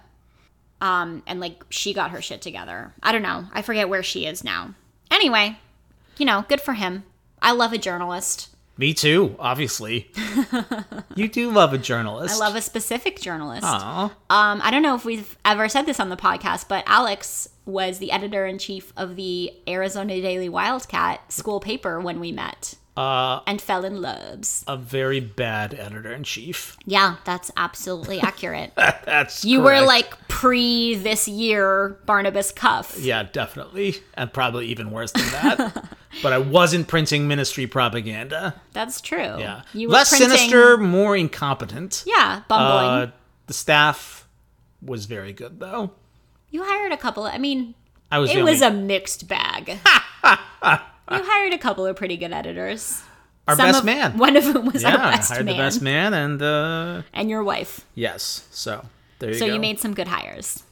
[SPEAKER 3] um, and like she got her shit together. I don't know. I forget where she is now. Anyway, you know, good for him. I love a journalist.
[SPEAKER 1] Me too, obviously. <laughs> you do love a journalist.
[SPEAKER 3] I love a specific journalist.
[SPEAKER 1] Aw.
[SPEAKER 3] Um, I don't know if we've ever said this on the podcast, but Alex was the editor in chief of the Arizona Daily Wildcat school paper when we met
[SPEAKER 1] Uh,
[SPEAKER 3] and fell in loves.
[SPEAKER 1] a very bad editor in chief.
[SPEAKER 3] Yeah, that's absolutely <laughs> accurate.
[SPEAKER 1] That's
[SPEAKER 3] You were like pre this year Barnabas Cuff.
[SPEAKER 1] Yeah, definitely. And probably even worse than that. <laughs> but I wasn't printing ministry propaganda.
[SPEAKER 3] That's true.
[SPEAKER 1] Yeah.
[SPEAKER 3] You were
[SPEAKER 1] Less
[SPEAKER 3] printing-
[SPEAKER 1] sinister, more incompetent.
[SPEAKER 3] Yeah, bumbling.
[SPEAKER 1] Uh, the staff was very good, though.
[SPEAKER 3] you hired a couple. I mean,
[SPEAKER 1] I was
[SPEAKER 3] it was a mixed bag. <laughs> You hired a couple of pretty good editors.
[SPEAKER 1] Our
[SPEAKER 3] Some
[SPEAKER 1] best
[SPEAKER 3] of-
[SPEAKER 1] man.
[SPEAKER 3] One of them was
[SPEAKER 1] yeah,
[SPEAKER 3] our best
[SPEAKER 1] hired
[SPEAKER 3] man.
[SPEAKER 1] the best man, and uh,
[SPEAKER 3] And your wife.
[SPEAKER 1] yes. So there you
[SPEAKER 3] So
[SPEAKER 1] go.
[SPEAKER 3] So you made some good hires.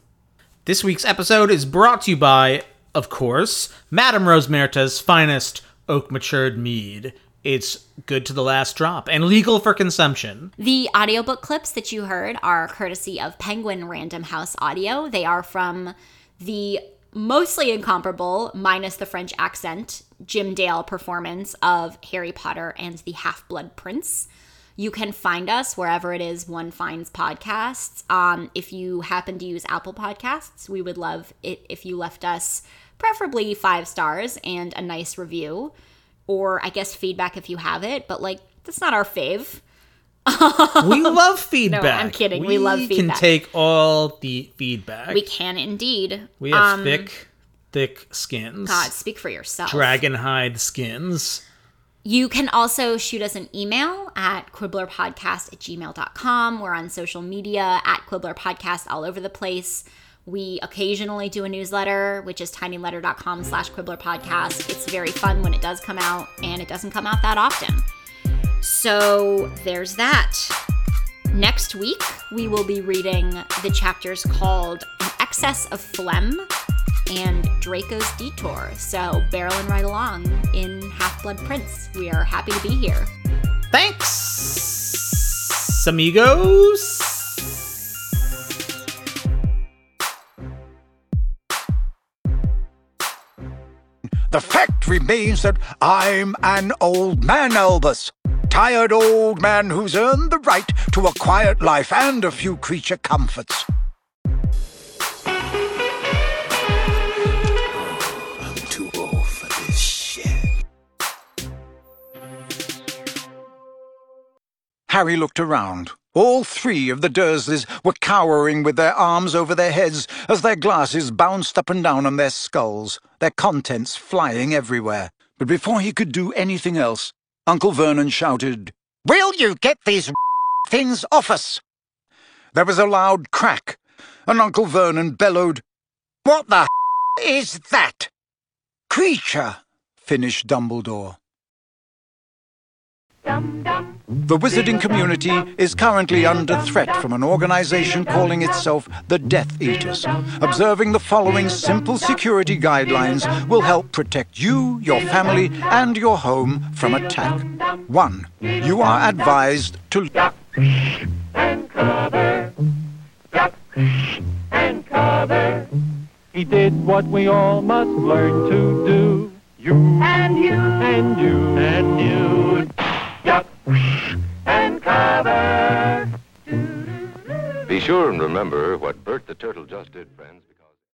[SPEAKER 1] This week's episode is brought to you by, of course, Madame Rosmerta's finest oak matured mead. It's good to the last drop and legal for consumption.
[SPEAKER 3] The audiobook clips that you heard are courtesy of Penguin Random House Audio. They are from the mostly incomparable, minus the French accent, Jim Dale performance of Harry Potter and the Half Blood Prince. You can find us wherever it is one finds podcasts. Um, if you happen to use Apple Podcasts, we would love it if you left us preferably five stars and a nice review, or I guess feedback if you have it. But like, that's not our fave. <laughs>
[SPEAKER 1] We love feedback.
[SPEAKER 3] I'm kidding. We love feedback.
[SPEAKER 1] We can take all the feedback.
[SPEAKER 3] We can indeed.
[SPEAKER 1] We have
[SPEAKER 3] Um,
[SPEAKER 1] thick, thick skins.
[SPEAKER 3] God, speak for yourself.
[SPEAKER 1] Dragon hide skins.
[SPEAKER 3] You can also shoot us an email at quibblerpodcast at gmail.com. We're on social media at Quibbler Podcast all over the place. We occasionally do a newsletter, which is tinyletter.com slash Quibbler Podcast. It's very fun when it does come out, and it doesn't come out that often. So there's that. Next week, we will be reading the chapters called An Excess of Phlegm and Draco's Detour. So barreling right along in Half Blood Prince. We are happy to be here.
[SPEAKER 1] Thanks, amigos.
[SPEAKER 2] The fact remains that I'm an old man, Albus. Tired old man who's earned the right to a quiet life and a few creature comforts. I'm too old for this shit. Harry looked around. All three of the Dursleys were cowering with their arms over their heads as their glasses bounced up and down on their skulls, their contents flying everywhere. But before he could do anything else, Uncle Vernon shouted, Will you get these <laughs> things off us? There was a loud crack, and Uncle Vernon bellowed, What the <laughs> is that? Kreacher, finished Dumbledore. The wizarding community is currently under threat from an organization calling itself the Death Eaters. Observing the following simple security guidelines will help protect you, your family, and your home from attack. 1. You are advised to duck
[SPEAKER 4] and cover, duck and cover. He did what we all must learn to do. You and you and you and you, duck and cover.
[SPEAKER 5] Be sure and remember what Bert the Turtle just did, friends.